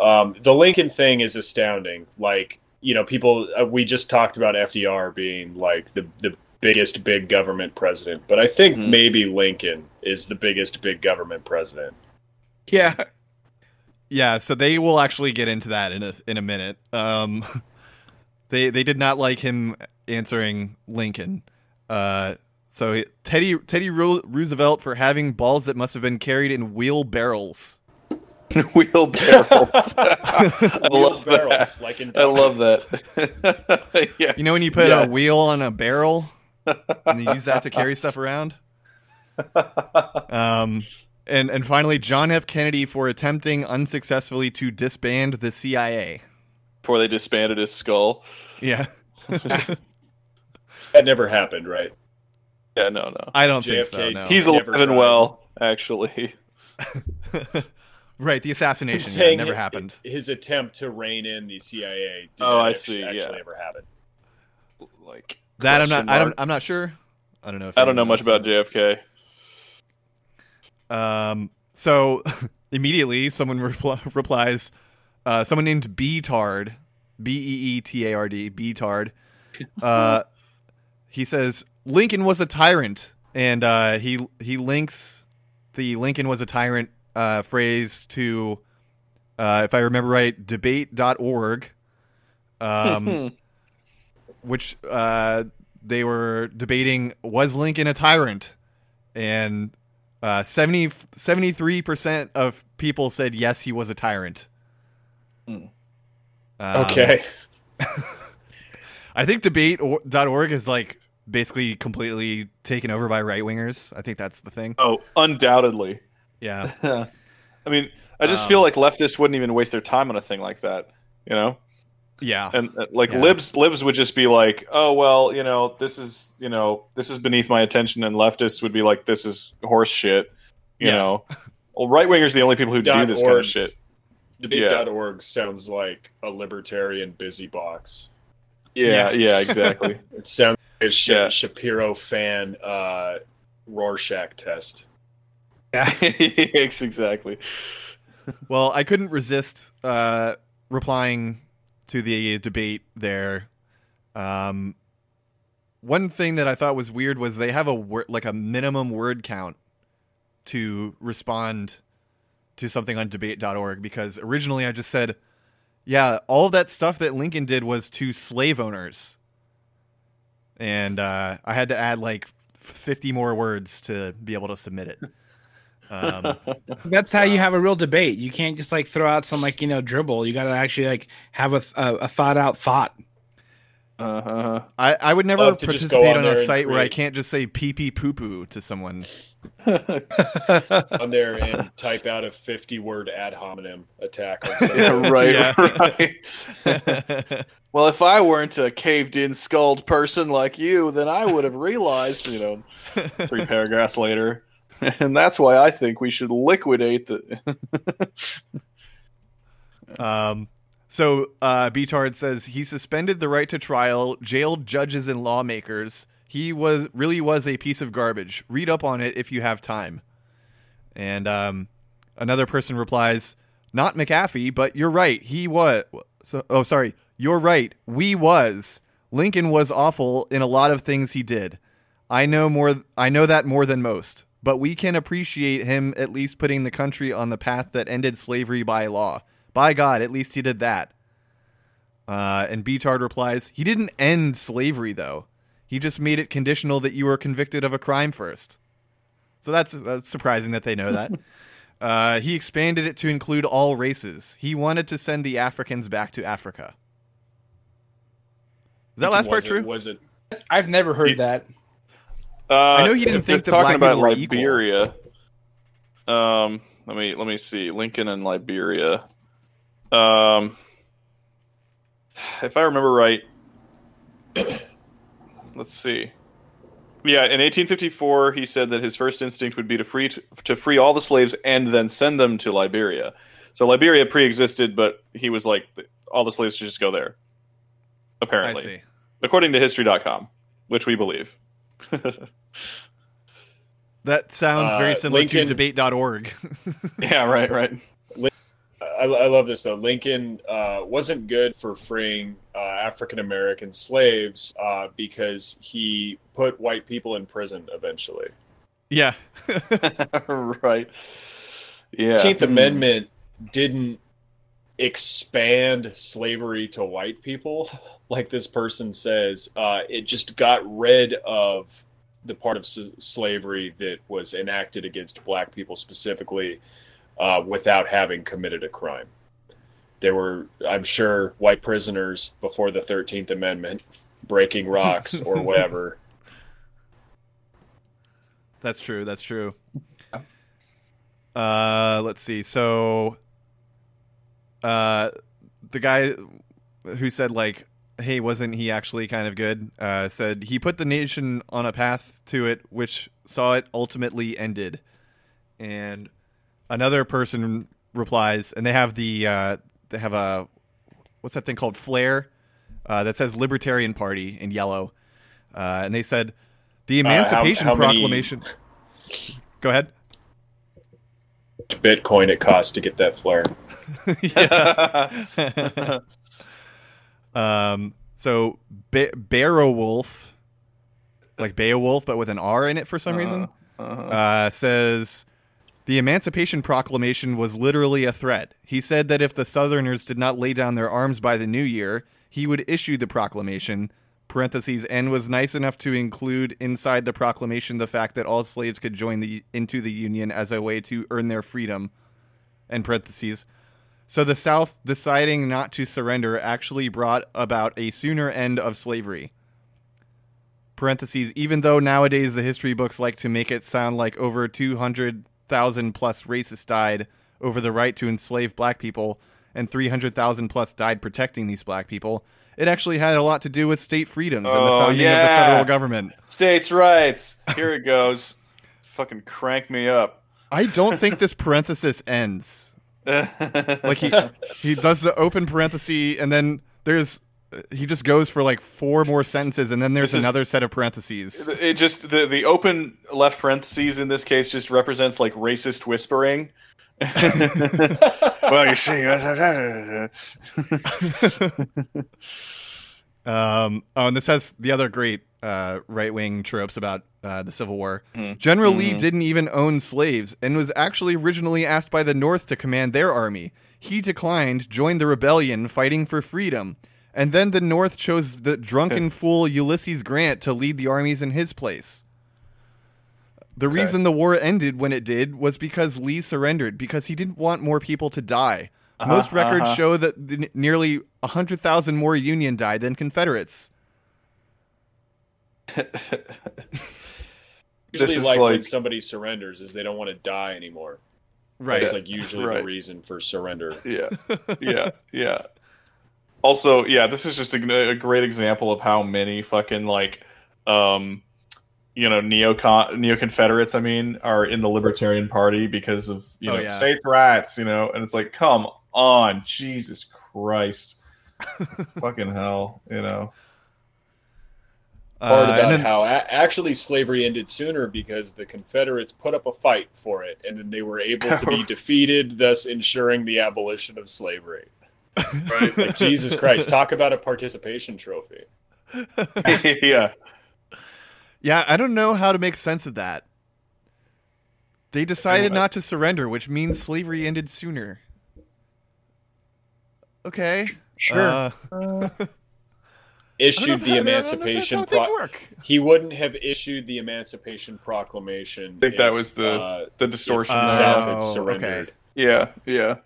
[SPEAKER 2] Um, the Lincoln thing is astounding. Like you know, people. Uh, we just talked about FDR being like the the biggest big government president, but I think
[SPEAKER 4] Mhm.
[SPEAKER 2] maybe Lincoln is the biggest big government president.
[SPEAKER 3] Yeah,
[SPEAKER 1] Yeah, so they will actually get into that in a in a minute. Um, they they did not like him answering Lincoln. Uh, so Teddy Teddy Roosevelt for having balls that must have been carried in wheelbarrows.
[SPEAKER 4] Wheelbarrows. I love that.
[SPEAKER 2] Like in
[SPEAKER 4] I love that. yeah.
[SPEAKER 1] You know when you put
[SPEAKER 4] Yes.
[SPEAKER 1] a wheel on a barrel and you use that to carry stuff around. Um, and and finally, John F. Kennedy for attempting unsuccessfully to disband the CIA.
[SPEAKER 4] Before they disbanded his skull.
[SPEAKER 1] Yeah,
[SPEAKER 2] that never happened, right?
[SPEAKER 4] Yeah, no, no.
[SPEAKER 1] I don't think so. No.
[SPEAKER 4] He's
[SPEAKER 2] Never
[SPEAKER 4] alive and well, actually.
[SPEAKER 1] right. The assassination yeah, never
[SPEAKER 2] hi-
[SPEAKER 1] happened.
[SPEAKER 2] His attempt to rein in the CIA. Did
[SPEAKER 4] Oh, I
[SPEAKER 2] act-
[SPEAKER 4] see,
[SPEAKER 2] Actually,
[SPEAKER 4] yeah.
[SPEAKER 2] ever happened.
[SPEAKER 4] Like
[SPEAKER 1] That I'm
[SPEAKER 4] question
[SPEAKER 1] not. I don't. I'm not sure. I don't know. If
[SPEAKER 4] I don't know much about
[SPEAKER 1] knows.
[SPEAKER 4] JFK.
[SPEAKER 1] Um. So immediately, someone repl- replies. Uh, someone named Beatard, B E E T A R D, Beatard. Uh, he says Lincoln was a tyrant, and uh, he he links the Lincoln was a tyrant uh, phrase to, uh, if I remember right, debate.org. Um, which uh, they were debating was Lincoln a tyrant, and uh, 73 percent of people said yes, he was a tyrant.
[SPEAKER 4] Hmm.
[SPEAKER 1] Um,
[SPEAKER 2] Okay.
[SPEAKER 1] I think debate.org is like basically completely taken over by right wingers. I think that's the thing.
[SPEAKER 4] oh, undoubtedly.
[SPEAKER 1] Yeah.
[SPEAKER 4] I mean, I just
[SPEAKER 1] Um,
[SPEAKER 4] feel like leftists wouldn't even waste their time on a thing like that, you know?
[SPEAKER 1] Yeah.
[SPEAKER 4] And uh, like
[SPEAKER 1] Yeah.
[SPEAKER 4] libs, libs would just be like, "Oh well, you know, this is you know, this is beneath my attention," and leftists would be like, "This is horse shit," you
[SPEAKER 1] Yeah.
[SPEAKER 4] know. Well, right wingers the only people who do
[SPEAKER 2] Dot
[SPEAKER 4] this kind of shit.
[SPEAKER 2] Debate.org sounds like a libertarian busy box.
[SPEAKER 4] Yeah,
[SPEAKER 1] Yeah.
[SPEAKER 4] yeah, exactly.
[SPEAKER 2] It sounds like a Sh-
[SPEAKER 4] Yeah.
[SPEAKER 2] Shapiro fan uh, Rorschach test.
[SPEAKER 4] yes, exactly.
[SPEAKER 1] Well, I couldn't resist uh, replying to the debate there. Um, one thing that I thought was weird was they have a word like a minimum word count to respond to something on debate.org because originally I just said, yeah, all of that stuff that Lincoln did was to slave owners. And uh, I had to add like 50 more words to be able to submit it. Um,
[SPEAKER 3] That's how you have a real debate. You can't just like throw out some like you know dribble. You got to actually like have a, a, a thought out thought.
[SPEAKER 4] Uh-huh.
[SPEAKER 1] I, I would never
[SPEAKER 2] Love to just go
[SPEAKER 1] participate
[SPEAKER 2] on
[SPEAKER 1] on, a
[SPEAKER 2] there and
[SPEAKER 1] site where I can't just say pee pee poo poo to someone.
[SPEAKER 2] on there and type out a 50 word ad hominem attack on
[SPEAKER 4] Yeah, right,
[SPEAKER 1] Yeah.
[SPEAKER 4] right. Well, if I weren't a caved in skulled person like you, then I would have realized, you know, three paragraphs later. And that's why I think we should liquidate the.
[SPEAKER 1] Um, so uh, says he suspended the right to trial, jailed judges and lawmakers. He was really was a piece of garbage. Read up on it if you have time. And um, another person replies, "Not McAfee, but you're right. He was. So, oh, sorry, you're right. We was. Lincoln was awful in a lot of things he did. I know more. I know that more than most. But we can appreciate him at least putting the country on the path that ended slavery by law. By God, at least he did that. Uh, and Beatard replies, he didn't end slavery though. He just made it conditional that you were convicted of a crime first. So that's that's surprising that they know that. Uh, he expanded it to include all races. He wanted to send the Africans back to Africa. Is that last part
[SPEAKER 2] it-
[SPEAKER 1] true?
[SPEAKER 2] Was it?
[SPEAKER 3] I've never heard that.
[SPEAKER 4] Uh,
[SPEAKER 1] I know he didn't think
[SPEAKER 4] they're
[SPEAKER 1] that
[SPEAKER 4] talking
[SPEAKER 1] black
[SPEAKER 4] about
[SPEAKER 1] were equal.
[SPEAKER 4] Liberia. Um, let me let me see Lincoln and Liberia. Um, if I remember right, let's see. Yeah, in 1854, he said that his first instinct would be to free to free all the slaves and then send them to Liberia. So Liberia pre-existed, but he was like, all the slaves should just go there.
[SPEAKER 1] I
[SPEAKER 4] Apparently,
[SPEAKER 1] see.
[SPEAKER 4] according to History.com, which we believe.
[SPEAKER 1] That sounds very
[SPEAKER 2] Uh,
[SPEAKER 1] similar
[SPEAKER 2] Lincoln-
[SPEAKER 1] to debate.org.
[SPEAKER 4] yeah, right, right.
[SPEAKER 2] I, I love this though. Lincoln uh, wasn't good for freeing uh, African American slaves uh, because he put white people in prison eventually.
[SPEAKER 1] yeah.
[SPEAKER 4] right. Yeah.
[SPEAKER 2] Fifteenth
[SPEAKER 4] Hmm.
[SPEAKER 2] Amendment didn't expand slavery to white people, like this person says. Uh, it just got rid of the part of s- slavery that was enacted against black people specifically, uh, without having committed a crime. There were, I'm sure, white prisoners before the Thirteenth Amendment breaking rocks or whatever.
[SPEAKER 1] That's true. That's true. Uh, let's see. So, uh, the guy who said like, "Hey, wasn't he actually kind of good?" Uh, said he put the nation on a path to it, which saw it ultimately ended. And another person replies, and they have the uh, they have a what's that thing called flare uh, that says Libertarian Party in yellow, uh, and they said the
[SPEAKER 2] Uh, how-
[SPEAKER 1] Emancipation
[SPEAKER 2] how many-
[SPEAKER 1] Proclamation. Go ahead.
[SPEAKER 2] Bitcoin it costs to get that flare.
[SPEAKER 1] Um, so Be- Beowulf, like Beowulf, but with an R in it for some reason, uh, says the Emancipation Proclamation was literally a threat. He said that if the Southerners did not lay down their arms by the new year, he would issue the proclamation. Parentheses and was nice enough to include inside the proclamation the fact that all slaves could join the into the Union as a way to earn their freedom. And parentheses. So the South deciding not to surrender actually brought about a sooner end of slavery. Parentheses, even though nowadays the history books like to make it sound like over 200,000 plus racists died over the right to enslave black people and 300,000 plus died protecting these black people, it actually had a lot to do with state freedoms and the
[SPEAKER 4] Oh,
[SPEAKER 1] founding of the federal government.
[SPEAKER 4] States' rights. Here it goes. Fucking crank me up.
[SPEAKER 1] I don't think this parenthesis ends. Like he he does the open parenthesis and then there's he just goes for like four more sentences and then there's
[SPEAKER 4] is-
[SPEAKER 1] another set of parentheses
[SPEAKER 4] it just the the open left parentheses in this case just represents like racist whispering. well, you see,
[SPEAKER 1] Um, oh, and this has the other great uh, right wing tropes about uh, the Civil War.
[SPEAKER 4] Mhm.
[SPEAKER 1] General Lee
[SPEAKER 4] Mhm.
[SPEAKER 1] didn't even own slaves and was actually originally asked by the North to command their army. He declined, joined the rebellion, fighting for freedom. And then the North chose the drunken fool Ulysses Grant to lead the armies in his place. The
[SPEAKER 4] Okay.
[SPEAKER 1] reason the war ended when it did was because Lee surrendered, because he didn't want more people to die. Most
[SPEAKER 4] Uh-huh,
[SPEAKER 1] records
[SPEAKER 4] uh-huh.
[SPEAKER 1] show that the, nearly 100,000 more Union died than Confederates.
[SPEAKER 2] Usually,
[SPEAKER 4] This is
[SPEAKER 2] like, when somebody surrenders, is they don't want to die anymore.
[SPEAKER 1] Right.
[SPEAKER 2] That's like usually
[SPEAKER 4] Right.
[SPEAKER 2] the reason for surrender.
[SPEAKER 4] yeah, yeah, yeah. Also, yeah, this is just a, a great example of how many fucking like, um, you know, neocon neo Confederates. I mean, are in the Libertarian Party because of you
[SPEAKER 1] Oh,
[SPEAKER 4] know
[SPEAKER 1] yeah.
[SPEAKER 4] states' rights. You know, and it's like, come on, Jesus Christ, fucking hell, you know.
[SPEAKER 2] Part
[SPEAKER 1] Uh,
[SPEAKER 2] about
[SPEAKER 1] and then-
[SPEAKER 2] how a- actually slavery ended sooner because the Confederates put up a fight for it, and then they were able to be defeated, thus ensuring the abolition of slavery.
[SPEAKER 4] Right?
[SPEAKER 2] Like Jesus Christ, talk about a participation trophy.
[SPEAKER 4] yeah,
[SPEAKER 1] Yeah, I don't know how to make sense of that. They decided not to surrender, which means slavery ended sooner. Okay.
[SPEAKER 3] Sure.
[SPEAKER 1] Uh,
[SPEAKER 2] Issued the
[SPEAKER 1] don't know if- I don't know if
[SPEAKER 2] Emancipation.
[SPEAKER 1] That's how things
[SPEAKER 2] Pro-
[SPEAKER 1] work.
[SPEAKER 2] he wouldn't have issued the Emancipation Proclamation.
[SPEAKER 4] I think that was the
[SPEAKER 2] uh,
[SPEAKER 4] the distortion.
[SPEAKER 2] the
[SPEAKER 1] Uh,
[SPEAKER 4] there.
[SPEAKER 2] South had
[SPEAKER 1] Oh,
[SPEAKER 2] surrendered.
[SPEAKER 4] Yeah, yeah,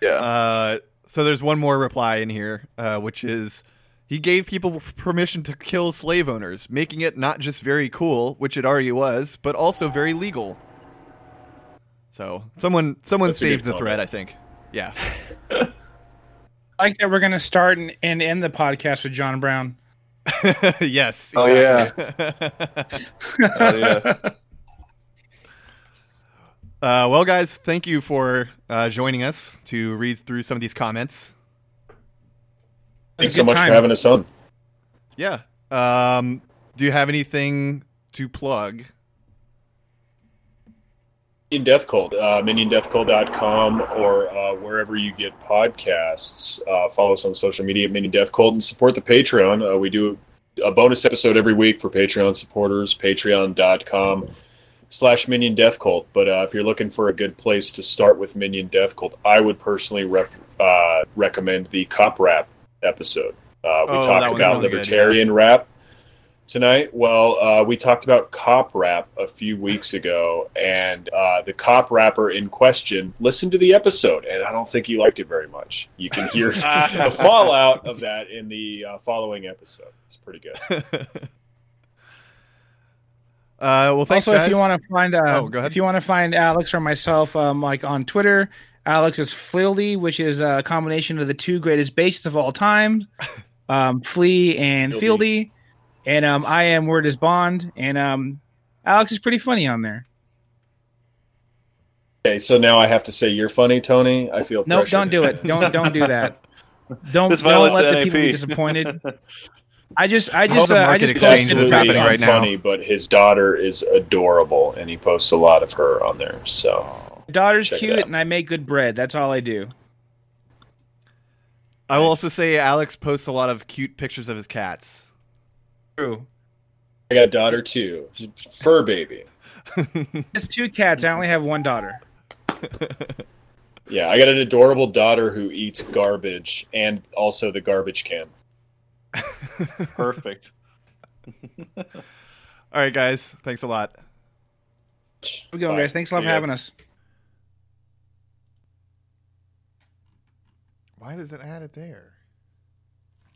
[SPEAKER 4] yeah.
[SPEAKER 1] Uh, so there's one more reply in here, uh, which is he gave people permission to kill slave owners, making it not just very cool, which it already was, but also very legal. So someone someone
[SPEAKER 2] That's
[SPEAKER 1] saved the
[SPEAKER 2] comment.
[SPEAKER 1] thread, I think. Yeah.
[SPEAKER 3] I like that we're going to start and, and end the podcast with John Brown.
[SPEAKER 1] yes.
[SPEAKER 4] Oh,
[SPEAKER 1] exactly.
[SPEAKER 4] Oh, yeah.
[SPEAKER 1] Uh, well, guys, thank you for uh, joining us to read through some of these comments.
[SPEAKER 2] Thanks so much
[SPEAKER 3] time.
[SPEAKER 2] for having us on.
[SPEAKER 1] Yeah. Um, do you have anything to plug?
[SPEAKER 2] Minion Death Cult, uh, miniondeathcult.com or uh, wherever you get podcasts. Uh, follow us on social media at Minion Death Cult and support the Patreon. Uh, we do a bonus episode every week for Patreon supporters, patreon.com slash Minion Death Cult. But uh, if you're looking for a good place to start with Minion Death Cult, I would personally rep- uh, recommend the Cop Rap episode. Uh, we
[SPEAKER 1] Oh,
[SPEAKER 2] talked about
[SPEAKER 1] really good,
[SPEAKER 2] libertarian rap tonight? Well, uh, we talked about cop rap a few weeks ago, and uh, the cop rapper in question listened to the episode, and I don't think he liked it very much. You can hear the fallout of that in the uh, following episode. It's pretty good.
[SPEAKER 1] Uh, well, thanks,
[SPEAKER 3] also,
[SPEAKER 1] guys.
[SPEAKER 3] if you want to find, uh,
[SPEAKER 1] Oh, go ahead.
[SPEAKER 3] if you want to find Alex or myself, um, like on Twitter, Alex is Flildy, which is a combination of the two greatest basses of all time, um, Flea and
[SPEAKER 2] Fieldy.
[SPEAKER 3] Fieldy, and um, I am Word is Bond, and um, Alex is pretty funny on there.
[SPEAKER 2] Okay, so now I have to say you're funny, Tony. I feel
[SPEAKER 3] Nope, don't do it. Don't don't do that. Don't don't let
[SPEAKER 4] the
[SPEAKER 3] the people be disappointed. I just I just uh, I just
[SPEAKER 1] exchange
[SPEAKER 3] posted
[SPEAKER 1] is
[SPEAKER 3] the-
[SPEAKER 1] happening right now.
[SPEAKER 2] Funny, but his daughter is adorable, and he posts a lot of her on there. So
[SPEAKER 3] daughter's
[SPEAKER 2] Check
[SPEAKER 3] cute, and I make good bread. That's all I do.
[SPEAKER 1] I will also say Alex posts a lot of cute pictures of his cats.
[SPEAKER 3] True.
[SPEAKER 2] I got a daughter too, fur baby.
[SPEAKER 3] It's two cats. I only have one daughter.
[SPEAKER 2] Yeah, I got an adorable daughter who eats garbage and also the garbage can.
[SPEAKER 4] Perfect.
[SPEAKER 1] All right, guys. Thanks a lot.
[SPEAKER 3] We're going,
[SPEAKER 2] Bye.
[SPEAKER 3] guys. Thanks a lot
[SPEAKER 2] See
[SPEAKER 3] for having
[SPEAKER 2] guys.
[SPEAKER 3] us.
[SPEAKER 1] Why does it add it there?